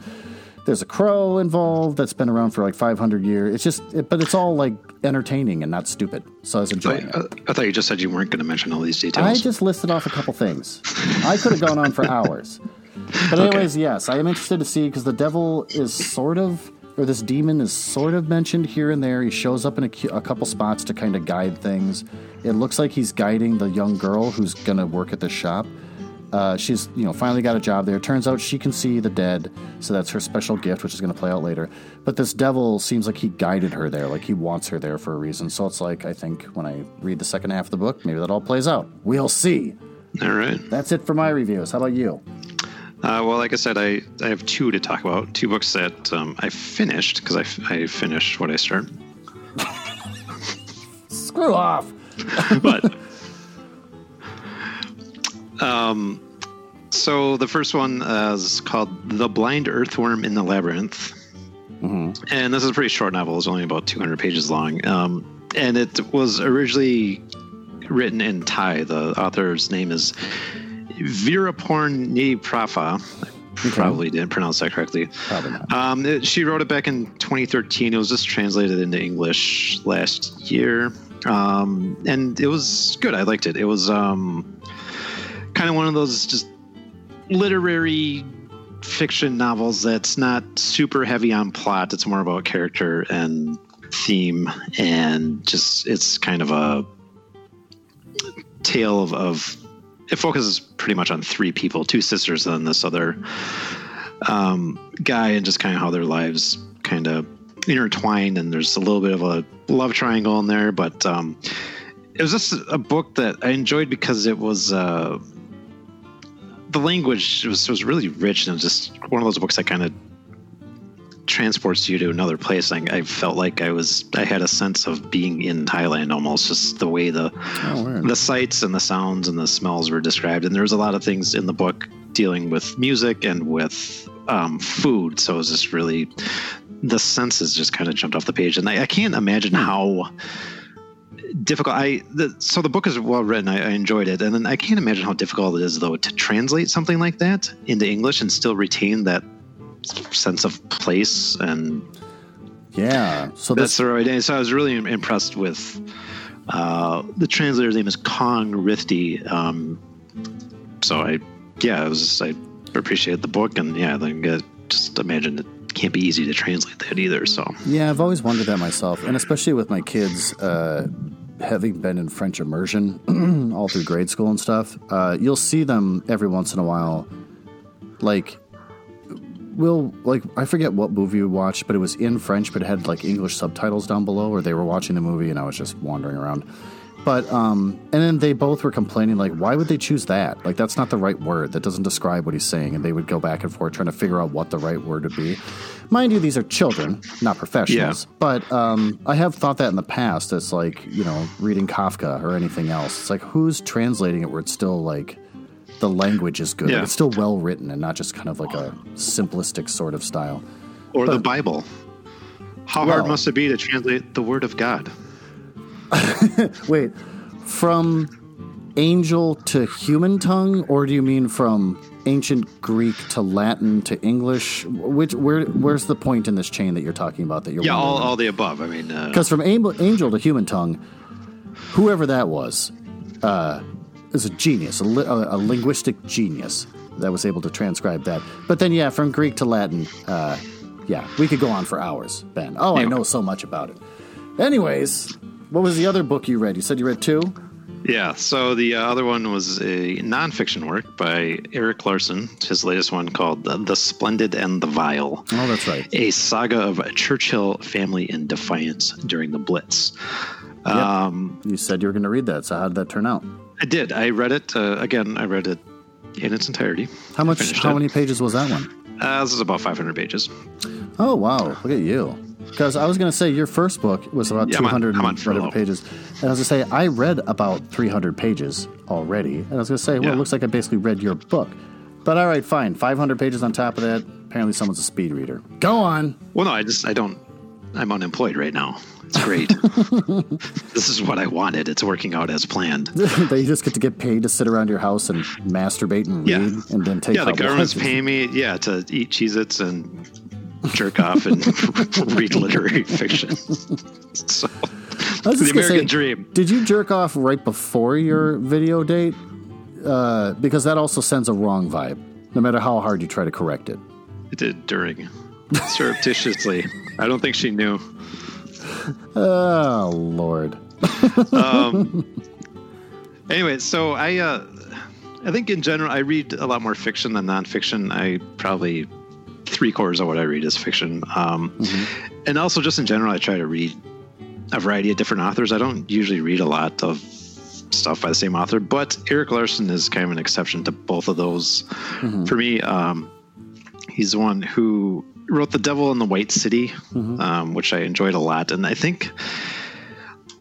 There's a crow involved that's been around for like 500 years. It's just, it, but it's all like entertaining and not stupid. So I was enjoying oh, it. I, I thought you just said you weren't going to mention all these details. I just listed off a couple things. I could have gone on for hours. But anyways, yes, I am interested to see because the devil is sort of, or this demon is sort of mentioned here and there. He shows up in a, a couple spots to kind of guide things. It looks like he's guiding the young girl who's going to work at the shop. Uh, she's you know finally got a job there. Turns out she can see the dead, so that's her special gift, which is going to play out later. But this devil seems like he guided her there, like he wants her there for a reason. So it's like I think when I read the second half of the book, maybe that all plays out. We'll see. All right. That's it for my reviews. How about you? Uh, well, like I said, I, I have two to talk about. Two books that um, I finished because I, f- I finished what I started. *laughs* Screw off. *laughs* but um, so the first one uh, is called "The Blind Earthworm in the Labyrinth," and this is a pretty short novel. It's only about 200 pages long, um, and it was originally written in Thai. The author's name is Veeraporn Niprafa. I Probably didn't pronounce that correctly. Probably not. Um, it- she wrote it back in 2013. It was just translated into English last year, um, and it was good. I liked it. It was um, kind of one of those just literary fiction novels that's not super heavy on plot. It's more about character and theme, and just it's kind of a tale of, of it focuses pretty much on three people, two sisters, and this other um, guy, and just kind of how their lives kind of intertwine. And there's a little bit of a love triangle in there, but um, it was just a book that I enjoyed because it was. Uh, the language was was really rich and just one of those books that kind of transports you to another place. I, I felt like I was I had a sense of being in Thailand almost, just the way the Oh, the sights and the sounds and the smells were described. And there was a lot of things in the book dealing with music and with um, food. So it was just really the senses just kind of jumped off the page, and I, I can't imagine how difficult I the, so the book is well written I, I enjoyed it and then I can't imagine how difficult it is though to translate something like that into English and still retain that sense of place and Yeah. So that's this the right name. So I was really impressed with uh, the translator's name is Kong Rithdee. Um, so I, yeah, I was I appreciate the book and yeah, I think uh, just imagine it can't be easy to translate that either. So Yeah, I've always wondered that myself, and especially with my kids uh, having been in French immersion *clears throat* all through grade school and stuff. Uh, you'll see them every once in a while, like. We'll like I forget what movie we watched, but it was in French, but it had like English subtitles down below, or they were watching the movie and I was just wandering around. But um, and then they both were complaining like, why would they choose that? Like that's not the right word. That doesn't describe what he's saying. And they would go back and forth trying to figure out what the right word would be. Mind you, these are children, not professionals. But um, I have thought that in the past. It's like you know, reading Kafka or anything else. It's like who's translating it where it's still like the language is good. Yeah. It's still well written and not just kind of like a simplistic sort of style. or the Bible. How hard must it be to translate the Word of God? *laughs* Wait, from angel to human tongue, or do you mean from ancient Greek to Latin to English? Which where where's the point in this chain that you're talking about that you're Yeah, all, all the above. I mean, uh, because from angel, angel to human tongue, whoever that was, uh, is a genius, a, li- a, a linguistic genius that was able to transcribe that. But then, yeah, from Greek to Latin, uh, yeah, we could go on for hours, Ben. Oh, I know so much about it. Anyways, what was the other book you read? You said you read two. Yeah, so the uh, other one was a nonfiction work by Erik Larson, his latest one called The, the Splendid and the Vile. Oh, that's right. A saga of a Churchill family in defiance during the Blitz. Um, You said you were going to read that. So how did that turn out? I did. I read it. Uh, again, I read it in its entirety. How much? How it. many pages was that one? Uh, this is about 500 pages. Oh wow! Look at you. Because I was going to say your first book was about Yeah, I'm on- 200 I'm on whatever pages, and I was going to say I read about 300 pages already, and I was going to say, well, Yeah. it looks like I basically read your book. But all right, fine, 500 pages on top of that. Apparently, someone's a speed reader. Go on. Well, no, I just, I don't, I'm unemployed right now. It's great. *laughs* *laughs* this is what I wanted. It's working out as planned. *laughs* you just get to get paid to sit around your house and masturbate and read, Yeah. and then take. Yeah, the government's paying me, yeah, to eat Cheez-Its and jerk off and *laughs* read literary fiction. So, the American say, dream. Did you jerk off right before your video date? Uh, because that also sends a wrong vibe, no matter how hard you try to correct it. It did during surreptitiously. I don't think she knew. Oh Lord. *laughs* Anyway, so I uh I think in general, I read a lot more fiction than nonfiction. I probably three quarters of what I read is fiction. Um, mm-hmm. And also, just in general, I try to read a variety of different authors. I don't usually read a lot of stuff by the same author, but Erik Larson is kind of an exception to both of those. Mm-hmm. For me, um, he's the one who wrote The Devil in the White City, mm-hmm. um, which I enjoyed a lot. And I think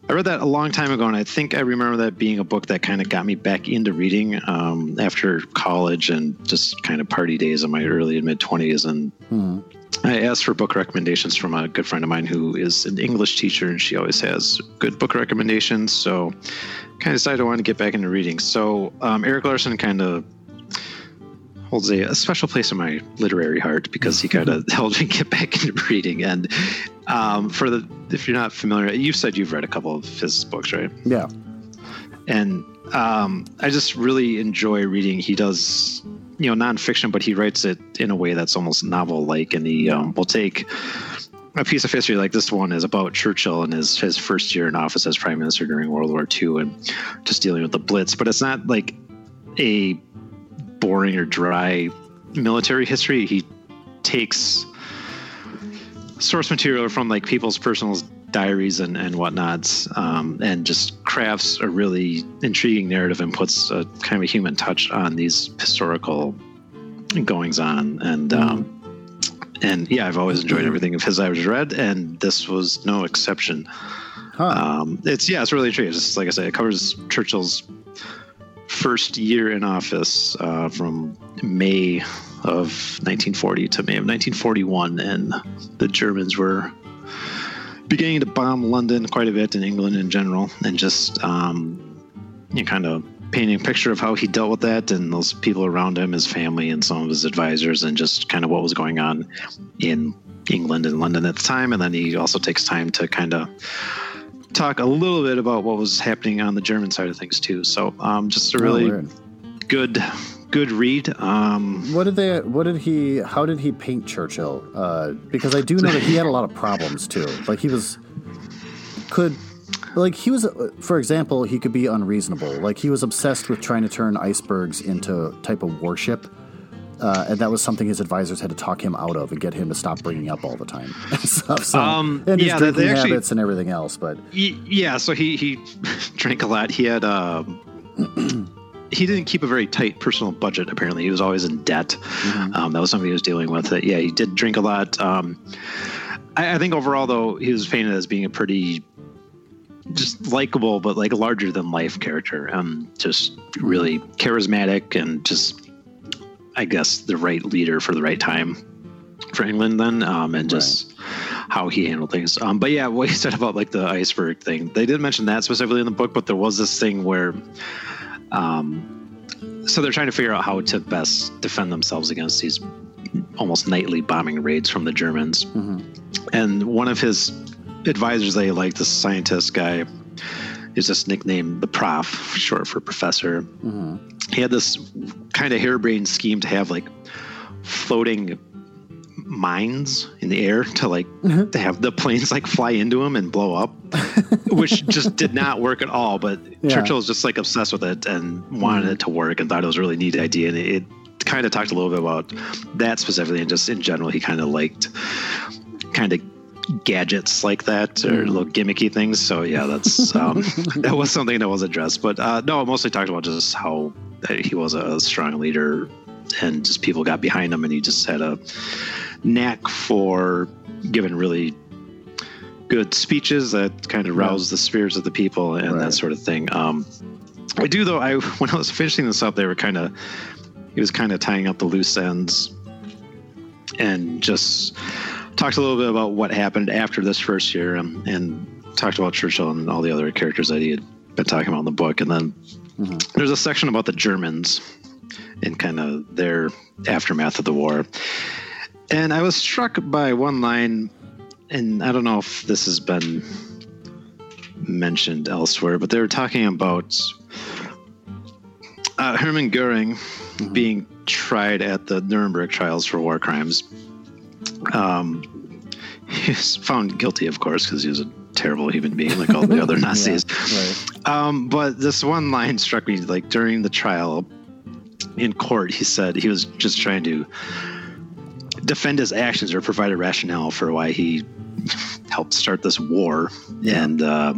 I read that a long time ago, and I think I remember that being a book that kind of got me back into reading um, after college and just kind of party days in my early and mid 20s. And mm-hmm. I asked for book recommendations from a good friend of mine who is an English teacher, and she always has good book recommendations. So kind of decided I wanted to get back into reading. So um, Erik Larson kind of holds a, a, special place in my literary heart because he kind of *laughs* helped me get back into reading. And um, for the, if you're not familiar, you said you've read a couple of his books, right? Yeah. And um, I just really enjoy reading. He does, you know, nonfiction, but he writes it in a way that's almost novel-like, and he um, will take a piece of history like this one is about Churchill and his his first year in office as prime minister during World War II, and just dealing with the Blitz. But it's not like a boring or dry military history. He takes source material from like people's personal diaries and, and whatnots um, and just crafts a really intriguing narrative and puts a kind of a human touch on these historical goings on and um, and yeah i've always enjoyed everything of his i've read and this was no exception huh. um, it's yeah it's really intriguing just like i said it covers churchill's first year in office uh, from May of 1940 to May of 1941, and the Germans were beginning to bomb London quite a bit in England in general, and just um, you know, kind of painting a picture of how he dealt with that and those people around him, his family, and some of his advisors, and just kind of what was going on in England and London at the time. And then he also takes time to kind of talk a little bit about what was happening on the German side of things too. So um, just a oh, really oh, good good read. Um, what did they? What did he? How did he paint Churchill? Uh, because I do know that he had a lot of problems too. Like he was could. Like he was, for example, he could be unreasonable. Like he was obsessed with trying to turn icebergs into type of warship uh, and that was something his advisors had to talk him out of and get him to stop bringing up all the time. *laughs* so, um, and his yeah, drinking actually, habits and everything else. But yeah, so he he *laughs* drank a lot. He had um, *clears throat* he didn't keep a very tight personal budget. Apparently, he was always in debt. Mm-hmm. Um, that was something he was dealing with. That yeah, he did drink a lot. Um, I, I think overall, though, he was painted as being a pretty just likable, but like larger than life character. Um, just really charismatic and just I guess, the right leader for the right time for England then, um, and just right. how he handled things. Um, but yeah, *laughs* what he said about like the iceberg thing, they didn't mention that specifically in the book, but there was this thing where, um, so they're trying to figure out how to best defend themselves against these almost nightly bombing raids from the Germans. Mm-hmm. And one of his advisors, they like this scientist guy, is just nicknamed the Prof, short for professor. Mm-hmm. He had this kind of harebrained scheme to have like floating mines in the air to like mm-hmm. to have the planes like fly into them and blow up, *laughs* which just did not work at all. But yeah. Churchill was just like obsessed with it and wanted mm-hmm. it to work and thought it was a really neat idea. And it, it kind of talked a little bit about that specifically and just in general, he kind of liked kind of gadgets like that or mm. little gimmicky things. So yeah, that's um, *laughs* *laughs* that was something that was addressed. But uh, no, I mostly talked about just how he was a strong leader and just people got behind him, and he just had a knack for giving really good speeches that kind of roused the spirits of the people and right. that sort of thing. Um, I do though. I *laughs* when I was finishing this up, they were kind of he was kind of tying up the loose ends and just talked a little bit about what happened after this first year and, and talked about Churchill and all the other characters that he had been talking about in the book. And then mm-hmm. there's a section about the Germans and kind of their aftermath of the war. And I was struck by one line, and I don't know if this has been mentioned elsewhere, but they were talking about uh, Hermann Goering mm-hmm. being tried at the Nuremberg trials for war crimes um, he was found guilty, of course, because he was a terrible human being, like all the *laughs* other Nazis. yeah, right. um, but this one line struck me, like during the trial, in court, he said he was just trying to defend his actions or provide a rationale for why he *laughs* helped start this war. Yeah. And uh,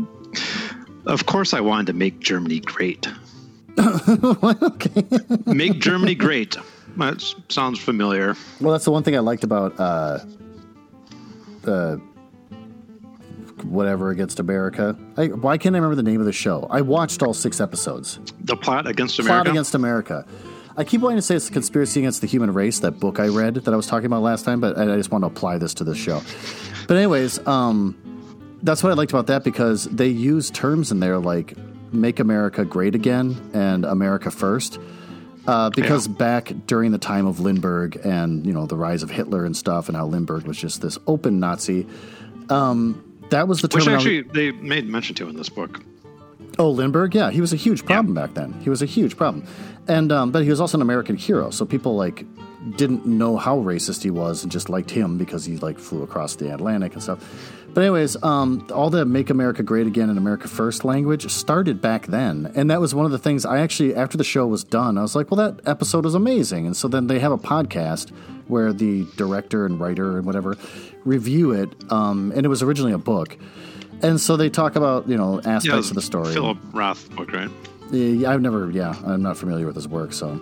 of course, I wanted to make Germany great. *laughs* okay. Make Germany great. That sounds familiar. Well, that's the one thing I liked about uh, the whatever against America. I, why can't I remember the name of the show? I watched all six episodes. The plot against America. Plot against America. I keep wanting to say it's a conspiracy against the human race. That book I read that I was talking about last time, but I, I just want to apply this to this show. But anyways, um, that's what I liked about that because they use terms in there like "make America great again" and "America first. Uh, because Yeah. back during the time of Lindbergh and you know the rise of Hitler and stuff, and how Lindbergh was just this open Nazi, um, that was the Which actually they made mention to in this book. Oh, Lindbergh, yeah, he was a huge problem back then. He was a huge problem, and um, but he was also an American hero. So people like didn't know how racist he was and just liked him because he like flew across the Atlantic and stuff. But anyways, um, all the "Make America Great Again" and "America First language started back then, and that was one of the things I actually after the show was done, I was like, well, that episode is amazing, and so then they have a podcast where the director and writer and whatever review it, um, and it was originally a book. And so they talk about you know aspects Yeah, of the story. Philip Roth book, right? Yeah, I've never, yeah, I'm not familiar with his work, so.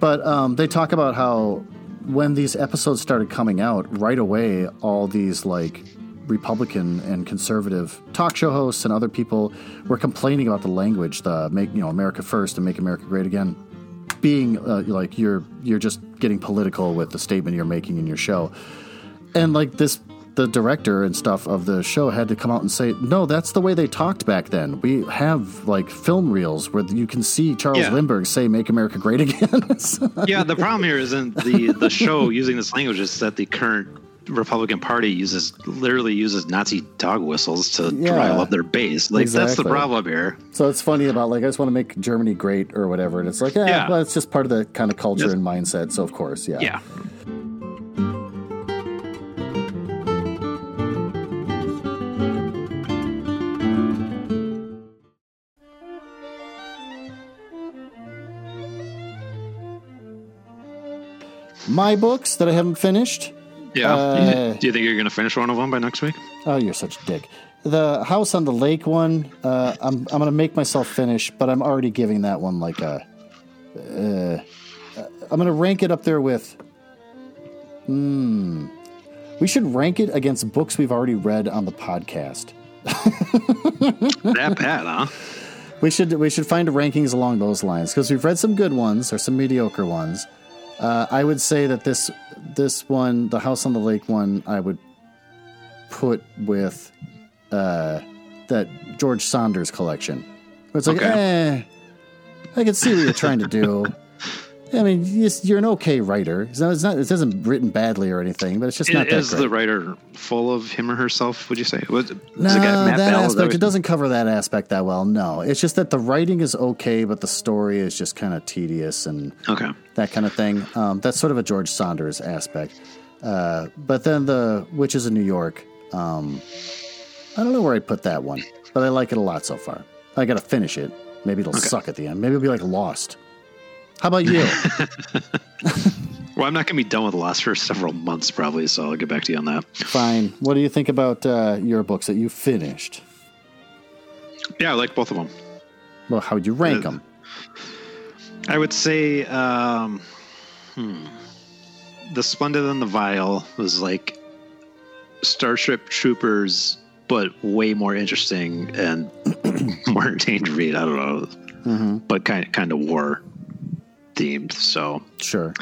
But um, they talk about how when these episodes started coming out, right away, all these like Republican and conservative talk show hosts and other people were complaining about the language, the make you know America first and make America great again, being uh, like you're you're just getting political with the statement you're making in your show, and like this the director and stuff of the show had to come out and say, no, that's the way they talked back then. We have like film reels where you can see Charles Yeah. Lindbergh say, make America great again. *laughs* So- Yeah, the problem here isn't the the *laughs* show using this language; is that the current Republican Party uses literally uses Nazi dog whistles to Yeah. rile up their base. Like that's the problem here. so it's funny about like, I just want to make Germany great or whatever. And it's like, eh, Yeah. well, it's just part of the kind of culture Yes. and mindset. So of course, yeah. Yeah. My books that I haven't finished. Yeah. Uh, *laughs* do you think you're going to finish one of them by next week? Oh, you're such a dick. The House on the Lake one, uh, I'm I'm gonna make myself finish, but I'm already giving that one like a. Uh, I'm gonna rank it up there with. Hmm. We should rank it against books we've already read on the podcast. *laughs* that bad, huh? We should we should find rankings along those lines because we've read some good ones or some mediocre ones. Uh, I would say that this this one, the House on the Lake one, I would put with uh, that George Saunders collection. It's like, Okay. eh, I can see what you're trying to do. *laughs* I mean, you're an okay writer. It's not, it's not. It isn't written badly or anything, but it's just not that Is the writer full of him or herself? Would you say? Was, No, that Bell? Aspect that- it doesn't cover that aspect that well. No, it's just that the writing is okay, but the story is just kind of tedious and Okay. that kind of thing. Um, that's sort of a George Saunders aspect. Uh, but then the Witches in New York, um, I don't know where I'd put that one, but I like it a lot so far. I got to finish it. Maybe it'll suck at the end. Maybe it'll be like Lost. How about you? *laughs* Well, I'm not going to be done with Lost for several months, probably. So I'll get back to you on that. Fine. What do you think about uh, your books that you finished? Yeah, I like both of them. Well, how would you rank Uh, them? I would say, um, hmm, the Splendid and the Vile was like Starship Troopers, but way more interesting and *clears throat* more entertaining to read. I don't know, hmm but kind kind of war themed. So, Sure.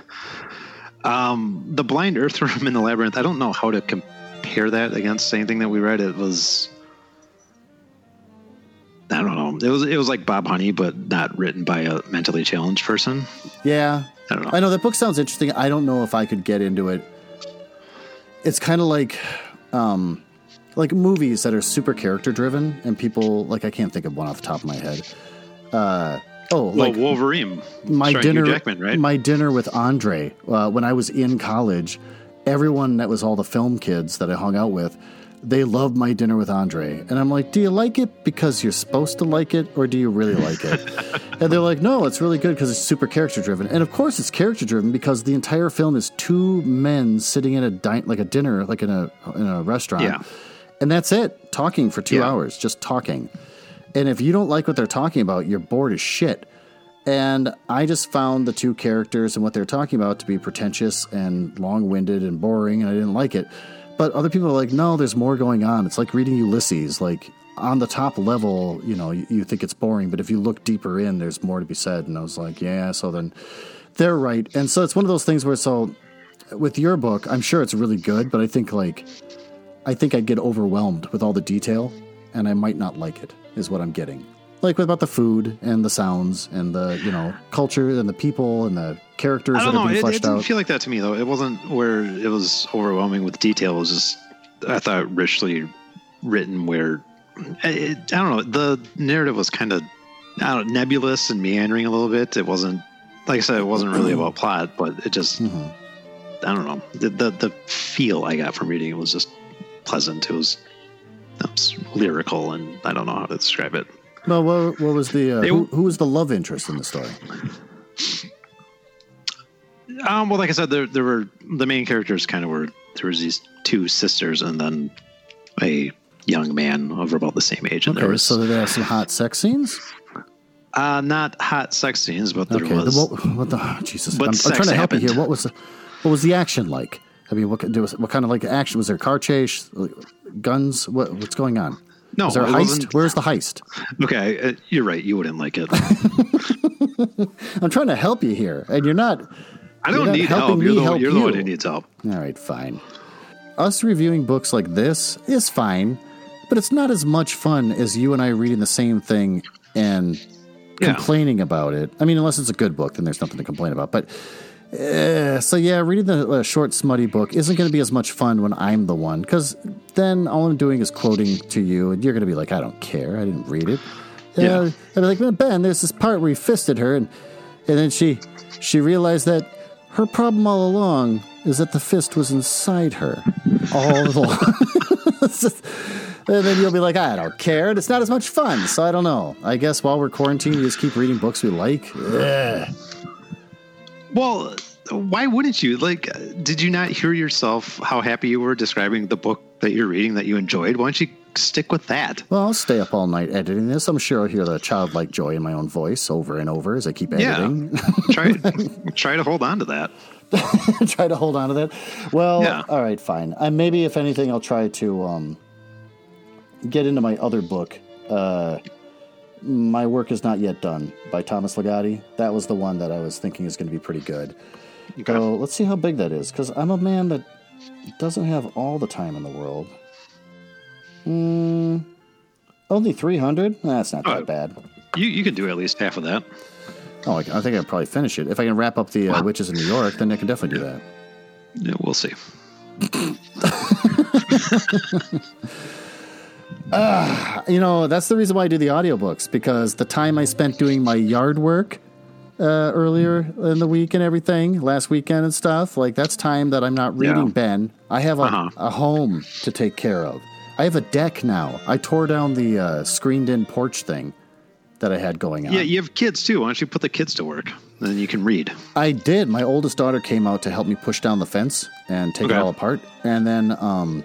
um, the Blind Earthworm *laughs* in the Labyrinth. I don't know how to compare that against anything that we read. It was. I don't know. It was it was like Bob Honey, but not written by a mentally challenged person. Yeah, I don't know. I know that book sounds interesting. I don't know if I could get into it. It's kind of like, um, like movies that are super character driven, and people like I can't think of one off the top of my head. Uh, oh, Well, like Wolverine. my dinner, Jackman, right? my dinner with Andre uh, when I was in college. Everyone that was all the film kids that I hung out with, they loved my dinner with Andre. And I'm like, do you like it because you're supposed to like it or do you really like it? *laughs* and they're like, no, it's really good because it's super character driven. And of course it's character driven because the entire film is two men sitting in a di- like a dinner, like in a in a restaurant. Yeah. And that's it, talking for two Yeah. hours, just talking. And if you don't like what they're talking about, you're bored as shit. And I just found the two characters and what they're talking about to be pretentious and long winded and boring, and I didn't like it. But other people are like, no, there's more going on. It's like reading Ulysses. Like, on the top level, you know, you, you think it's boring, but if you look deeper in, there's more to be said. And I was like, yeah, so then they're right. And so it's one of those things where, so with your book, I'm sure it's really good, but I think, like, I think I'd get overwhelmed with all the detail, and I might not like it, is what I'm getting. Like about the food and the sounds and the you know culture and the people and the characters I don't that are know. being It, fleshed it didn't out. feel like that to me though. It wasn't where it was overwhelming with detail. It was just I thought richly written. Where it, I don't know. The narrative was kind of I don't nebulous and meandering a little bit. It wasn't like I said. It wasn't really about plot, but it just Mhm. I don't know. The, the the feel I got from reading it was just pleasant. It was, was lyrical, and I don't know how to describe it. Well, what, what was the uh, They- who, who was the love interest in the story? Um, well, like I said, there there were the main characters kind of were there was these two sisters and then a young man of about the same age, and there Okay, was so they have some hot sex scenes? uh, not hot sex scenes, but there Okay, was. what, what the oh, Jesus? But I'm, I'm trying to help you here. What was the, what was the action like? I mean, what there was what kind of like action was there? Car chase, guns? What what's going on? no, is there a heist? Where's the heist? Okay, uh, you're right. You wouldn't like it. *laughs* I'm trying to help you here, and you're not. I don't need help. You're the help you're the one who needs help. All right, fine. Us reviewing books like this is fine, but it's not as much fun as you and I reading the same thing and Yeah. complaining about it. I mean, unless it's a good book, then there's nothing to complain about. But uh, so yeah, reading the uh, short, smutty book isn't going to be as much fun when I'm the one, because then all I'm doing is quoting to you, and you're going to be like, "I don't care, I didn't read it." Yeah. Uh, I'd be like, "Man, "Ben, there's this part where he fisted her, and and then she she realized that her problem all along is that the fist was inside her all *laughs* along." Just- *laughs* and then you'll be like, I don't care. and It's not as much fun. So I don't know. I guess while we're quarantined, we just keep reading books we like. Ugh. Well, why wouldn't you? Like, did you not hear yourself how happy you were describing the book that you're reading that you enjoyed? Why don't you stick with that? Well, I'll stay up all night editing this. I'm sure I'll hear the childlike joy in my own voice over and over as I keep editing. Yeah. *laughs* try *laughs* try to hold on to that. *laughs* try to hold on to that. Well, Yeah. all right, fine. Uh, maybe if anything, I'll try to um, get into my other book. Uh, my work is not yet done by Thomas Ligotti. That was the one that I was thinking is going to be pretty good. Okay. So let's see how big that is, because I'm a man that doesn't have all the time in the world. Hmm. Only 300? That's not that Oh. bad. You you can do at least half of that. Oh, I, I think I'd probably finish it. If I can wrap up the uh, Witches in New York, then I can definitely do that. Yeah, we'll see. *laughs* You know, that's the reason why I do the audiobooks because the time I spent doing my yard work uh, earlier in the week and everything, last weekend and stuff, like that's time that I'm not reading Yeah. Ben. I have a, Uh-huh. a home to take care of. I have a deck now. I tore down the uh, screened in porch thing that I had going on. Yeah, you have kids too. Why don't you put the kids to work? And Then you can read. I did. My oldest daughter came out to help me push down the fence and take it all apart. And then, um,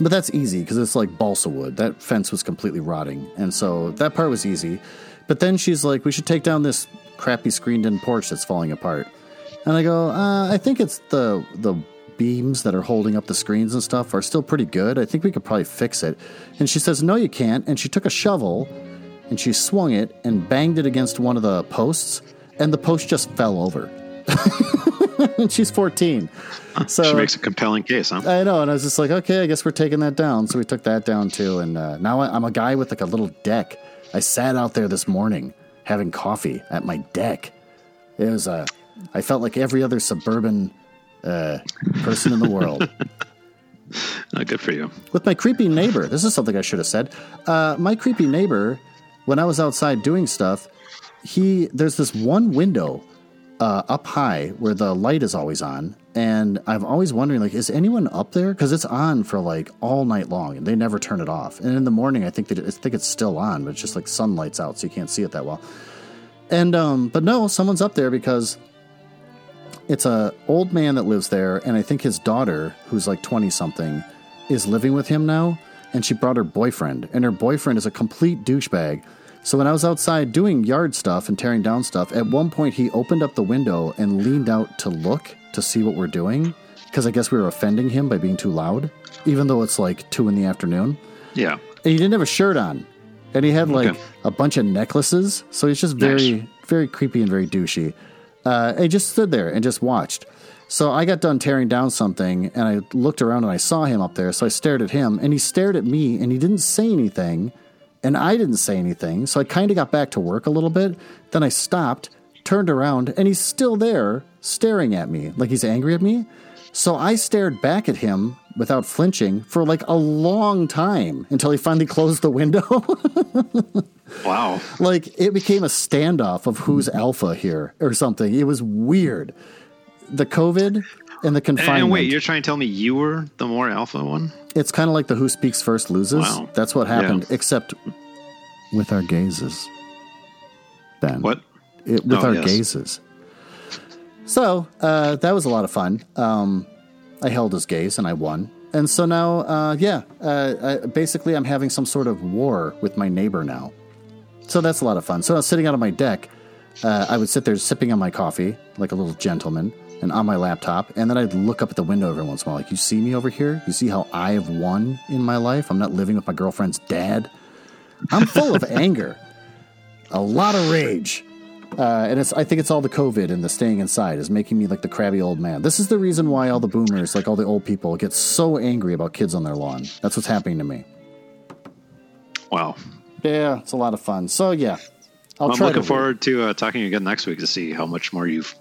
but that's easy because it's like balsa wood. That fence was completely rotting. And so that part was easy. But then she's like, we should take down this crappy screened in porch that's falling apart. And I go, uh, I think it's the, the beams that are holding up the screens and stuff are still pretty good. I think we could probably fix it. And she says, no, you can't. And she took a shovel and she swung it and banged it against one of the posts, and the post just fell over. *laughs* *laughs* she's 14. So she makes a compelling case, huh? I know, and I was just like, okay, I guess we're taking that down. So we took that down too, and uh, now I'm a guy with like a little deck. I sat out there this morning having coffee at my deck. It was uh, I felt like every other suburban uh, person in the world. *laughs* Uh, good for you. with my creepy neighbor. This is something I should have said. Uh, my creepy neighbor, when I was outside doing stuff, he there's this one window uh, up high where the light is always on, and I'm always wondering like, is anyone up there? Because it's on for like all night long, and they never turn it off. And in the morning, I think that I think it's still on, but it's just like sunlight's out, so you can't see it that well. And um, but no, someone's up there because it's a old man that lives there, and I think his daughter, who's like twenty something, is living with him now, and she brought her boyfriend, and her boyfriend is a complete douchebag. So when I was outside doing yard stuff and tearing down stuff, at one point he opened up the window and leaned out to look to see what we're doing, because I guess we were offending him by being too loud, even though it's like two in the afternoon. Yeah. And he didn't have a shirt on, and he had like Okay. a bunch of necklaces, so he's just very, Nice. very creepy and very douchey. Uh, and he just stood there and just watched. So I got done tearing down something, and I looked around and I saw him up there. So I stared at him, and he stared at me, and he didn't say anything, and I didn't say anything. So I kind of got back to work a little bit. Then I stopped, turned around, and he's still there, staring at me like he's angry at me. So I stared back at him without flinching for like a long time until he finally *laughs* closed the window. Wow. like it became a standoff of who's alpha here or something. It was weird. The COVID and the confinement. and wait, you're trying to tell me you were the more alpha one? it's kind of like the who speaks first loses. Wow. That's what happened, Yeah. except with our gazes. Ben. What? It, with Oh, our yes. gazes. So uh, that was a lot of fun. Um, I held his gaze and I won. And so now, uh, yeah, uh, I, basically, I'm having some sort of war with my neighbor now. So that's a lot of fun. So I was sitting out on my deck. Uh, I would sit there sipping on my coffee like a little gentleman and on my laptop. And then I'd look up at the window every once in a while, like, you see me over here? You see how I have won in my life? I'm not living with my girlfriend's dad. I'm full of *laughs* anger, a lot of rage. Uh, and it's I think it's all the COVID and the staying inside is making me like the crabby old man. This is the reason why all the boomers, like all the old people, get so angry about kids on their lawn. That's what's happening to me. Wow. Yeah, it's a lot of fun. So yeah, I'll I'm try looking to forward to uh, talking again next week to see how much more you've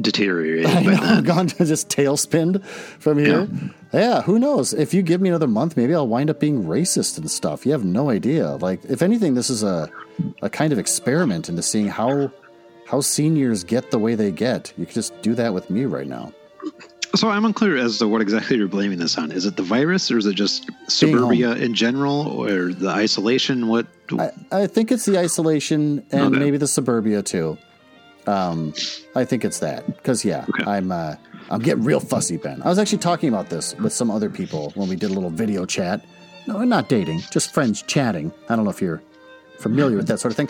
deteriorated I by know, then. *laughs* Gone to just tailspin from here. Yeah. who knows? If you give me another month, maybe I'll wind up being racist and stuff. You have no idea. Like, if anything, this is a a kind of experiment into seeing how how seniors get the way they get. You could just do that with me right now. So I'm unclear as to what exactly you're blaming this on. Is it the virus, or is it just suburbia in general, or the isolation? What? I, I think it's the isolation and Okay. maybe the suburbia too. Um, I think it's that because yeah, Okay. I'm uh, I'm getting real fussy, Ben. I was actually talking about this with some other people when we did a little video chat. No, we're not dating, just friends chatting. I don't know if you're familiar with that sort of thing.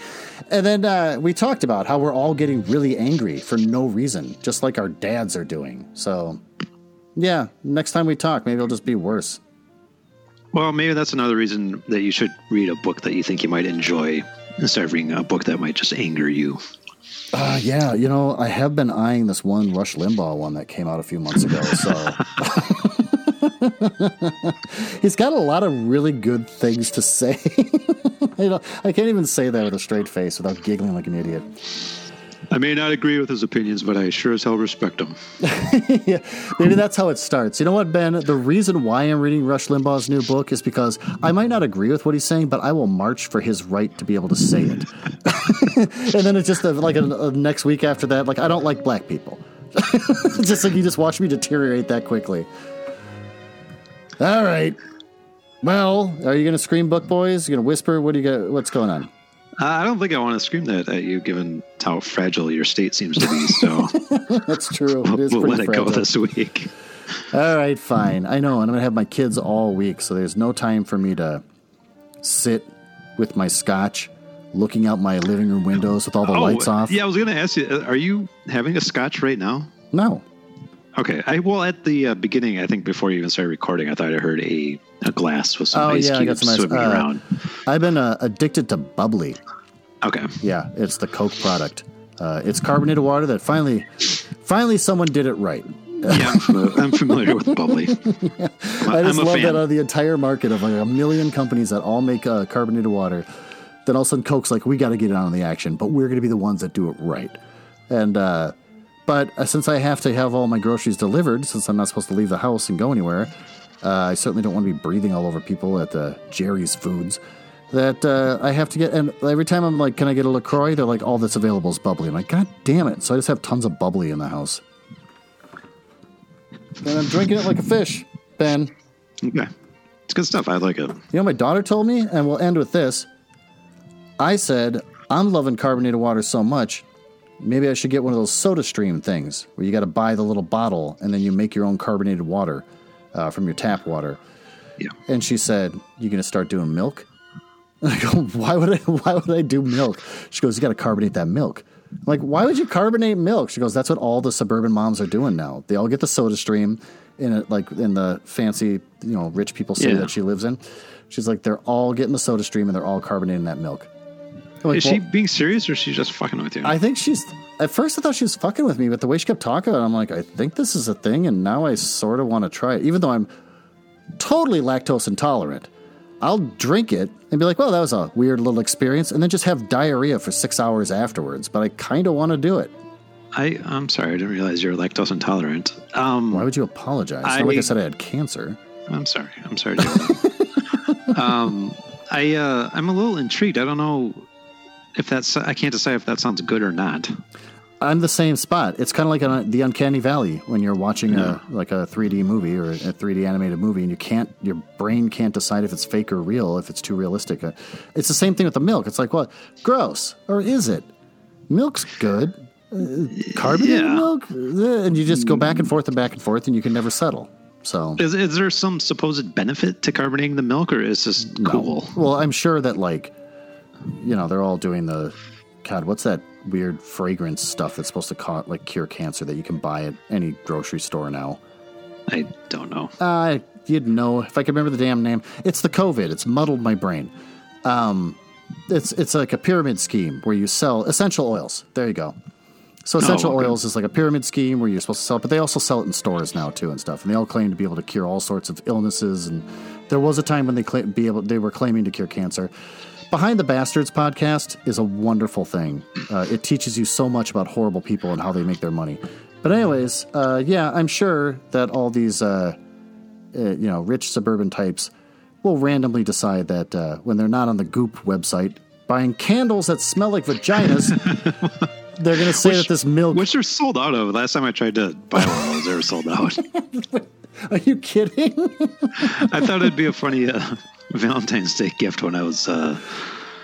And then uh, we talked about how we're all getting really angry for no reason, just like our dads are doing. So yeah, next time we talk, maybe it'll just be worse. Well, maybe that's another reason that you should read a book that you think you might enjoy instead of reading a book that might just anger you. Uh, yeah, you know, I have been eyeing this one Rush Limbaugh one that came out a few months ago. So *laughs* he's got a lot of really good things to say. *laughs* you don't, I can't even say that with a straight face without giggling like an idiot. I may not agree with his opinions, but I sure as hell respect them. yeah, *laughs* maybe that's how it starts. You know what, Ben? The reason why I'm reading Rush Limbaugh's new book is because I might not agree with what he's saying, but I will march for his right to be able to say it. *laughs* and then it's just a, like a, a next week after that, like I don't like black people. *laughs* Just like you just watch me deteriorate that quickly. All right. Well, are you going to scream, book boys? You going to whisper? What do you got? What's going on? I don't think I want to scream that at you, given how fragile your state seems to be. So *laughs* That's true. It is we'll let it go this week. All right, fine. I know, and I'm gonna have my kids all week, so there's no time for me to sit with my scotch, looking out my living room windows with all the lights off. Oh, Yeah, I was going to ask you, uh, are you having a scotch right now? No. Okay. I well at the uh, beginning, I think before you even started recording, I thought I heard a, a glass with some Oh, ice yeah, cubes some ice- swimming uh, around. I've been uh, addicted to bubly. Okay. Yeah, it's the Coke product. Uh, it's carbonated water that finally, finally, someone did it right. Yeah, I'm, fam- I'm familiar with bubly. *laughs* I'm, I just love fan. that out of the entire market of like a million companies that all make uh, carbonated water. Then all of a sudden, Coke's like, we got to get in on the action, but we're going to be the ones that do it right. And uh, but uh, since I have to have all my groceries delivered, since I'm not supposed to leave the house and go anywhere, uh, I certainly don't want to be breathing all over people at the Jerry's Foods. that uh, I have to get. And every time I'm like, "Can I get a Lacroix?" They're like, "All that's available is bubly." I'm like, "God damn it!" So I just have tons of bubly in the house, and I'm drinking it like a fish. Ben, Okay. It's good stuff. I like it. you know, my daughter told me, and we'll end with this. I said, I'm loving carbonated water so much, maybe I should get one of those soda stream things where you got to buy the little bottle and then you make your own carbonated water uh, from your tap water. Yeah. And she said, "You're gonna start doing milk?" And *laughs* I go, "Why would I? Why would I do milk?" She goes, "You got to carbonate that milk." I'm like, why would you carbonate milk? She goes, "That's what all the suburban moms are doing now. They all get the Soda Stream in it, like in the fancy, you know, rich people city Yeah. that she lives in." She's like, "They're all getting the Soda Stream and they're all carbonating that milk." I'm like, Is she being serious or is she just fucking with you? I think she's. At first, I thought she was fucking with me, but the way she kept talking about it, I'm like, I think this is a thing, and now I sort of want to try it, even though I'm totally lactose intolerant. I'll drink it and be like, well, that was a weird little experience, and then just have diarrhea for six hours afterwards. But I kind of want to do it. I, I'm sorry. I didn't realize you're lactose intolerant. Um, Why would you apologize? Not like I I- said I had cancer. I'm sorry. I'm sorry. To hear that. um, I, uh, I'm a little intrigued. I don't know if that's. I can't decide if that sounds good or not. I'm the same spot. It's kind of like an, the uncanny valley when you're watching a like a 3D movie or a 3D animated movie, and you can't, your brain can't decide if it's fake or real, if it's too realistic. Uh, It's the same thing with the milk. It's like, what, gross, or is it? Milk's good. Uh, carbonated Yeah. milk, Uh, and you just go back and forth and back and forth, and you can never settle. So Is, is there some supposed benefit to carbonating the milk, or is this cool? Well, I'm sure that like, you know, they're all doing the, God, what's that weird fragrance stuff that's supposed to ca- like cure cancer that you can buy at any grocery store now? I don't know. Uh, you'd know if I could remember the damn name. It's the COVID. It's muddled my brain. Um, it's it's like a pyramid scheme where you sell essential oils. There you go. So essential okay. oils is like a pyramid scheme where you're supposed to sell, it, but they also sell it in stores now too and stuff. And they all claim to be able to cure all sorts of illnesses. And there was a time when they claim, be able they were claiming to cure cancer. Behind the Bastards podcast is a wonderful thing. Uh, it teaches you so much about horrible people and how they make their money. But anyways, uh, yeah, I'm sure that all these uh, uh, you know rich suburban types will randomly decide that uh, when they're not on the Goop website buying candles that smell like vaginas, *laughs* they're going to say that this milk. Which they're sold out of. Last time I tried to buy one of those, they were sold out. *laughs* Are you kidding? *laughs* I thought it'd be a funny uh, Valentine's Day gift when I was, uh,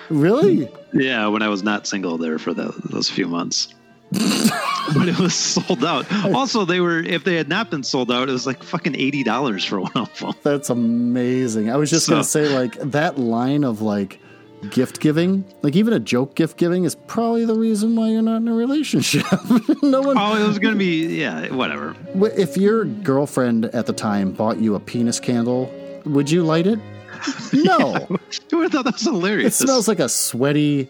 really? yeah, when I was not single there for the, those few months. *laughs* but it was sold out. Also, they were if they had not been sold out, it was like fucking eighty dollars for one of them. That's amazing. I was just going to say, like, that line of like gift giving, like, even a joke gift giving is probably the reason why you're not in a relationship. *laughs* no one. Oh, it was gonna be yeah, whatever. If your girlfriend at the time bought you a penis candle, would you light it? *laughs* No. *laughs* I would have thought that was It hilarious. smells like a sweaty,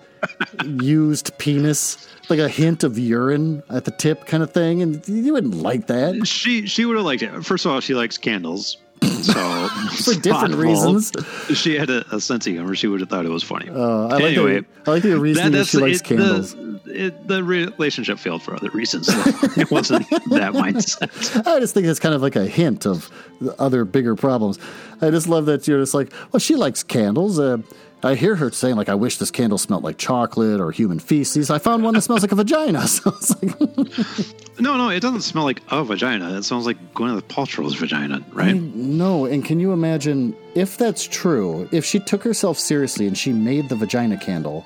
used penis, like a hint of urine at the tip kind of thing, and you wouldn't like that She she would have liked it. First of all, she likes candles, so *laughs* for different reasons. She had a, a sense of humor. She would have thought it was funny. Uh, I like anyway, the, I like the reason that, she likes it- candles. The, it, the relationship failed for other reasons. it *laughs* wasn't that mindset. I just think it's kind of like a hint of the other bigger problems. I just love that you're just like, well, she likes candles. Uh, I hear her saying like, I wish this candle smelled like chocolate or human feces. I found one that smells like a vagina. *laughs* So it's like, *laughs* No, no, it doesn't smell like a vagina. It smells like Gwyneth Paltrow's vagina, right? no. And can you imagine if that's true? If she took herself seriously and she made the vagina candle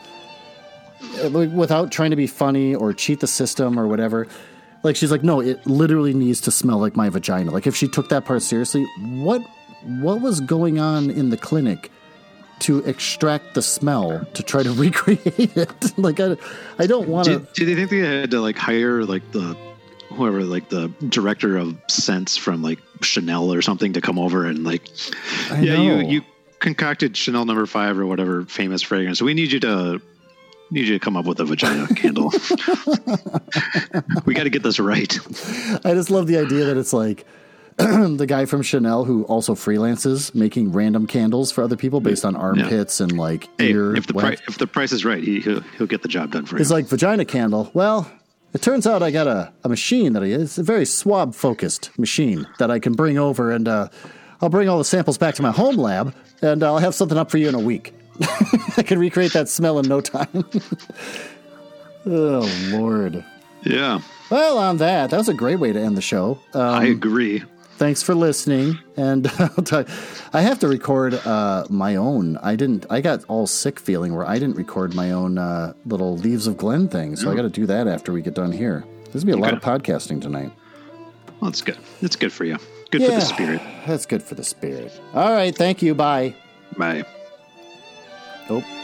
eh, like, without trying to be funny or cheat the system or whatever. Like she's like, no, it literally needs to smell like my vagina. Like if she took that part seriously, what what was going on in the clinic to extract the smell to try to *laughs* recreate it? *laughs* like I, I don't want Do, to. do they think they had to like hire like the whoever like the director of scents from like Chanel or something to come over and like I yeah know. you you concocted Chanel number five or whatever famous fragrance. We need you to need you to come up with a vagina *laughs* candle. we got to get this right. I just love the idea that it's like *clears throat* the guy from Chanel who also freelances making random candles for other people based on armpits and like Hey, ear. if the price if the price is right, he he'll, he'll get the job done for you. It's like vagina candle. Well, it turns out I got a, a machine that I it's a very swab focused machine that I can bring over and uh, I'll bring all the samples back to my home lab and I'll have something up for you in a week. *laughs* I can recreate that smell in no time. *laughs* oh Lord. Yeah, Well, on that, that was a great way to end the show. Um, I agree. Thanks for listening, and *laughs* I'll tell you, I have to record uh, my own. I didn't. I got all sick feeling where I didn't record my own uh, little Leaves of Glen thing, so I got to do that after we get done here. There's gonna be a lot of podcasting tonight. Well, it's good. It's good for you. Good for the spirit. That's good for the spirit. All right, thank you. Bye. Bye. Oh.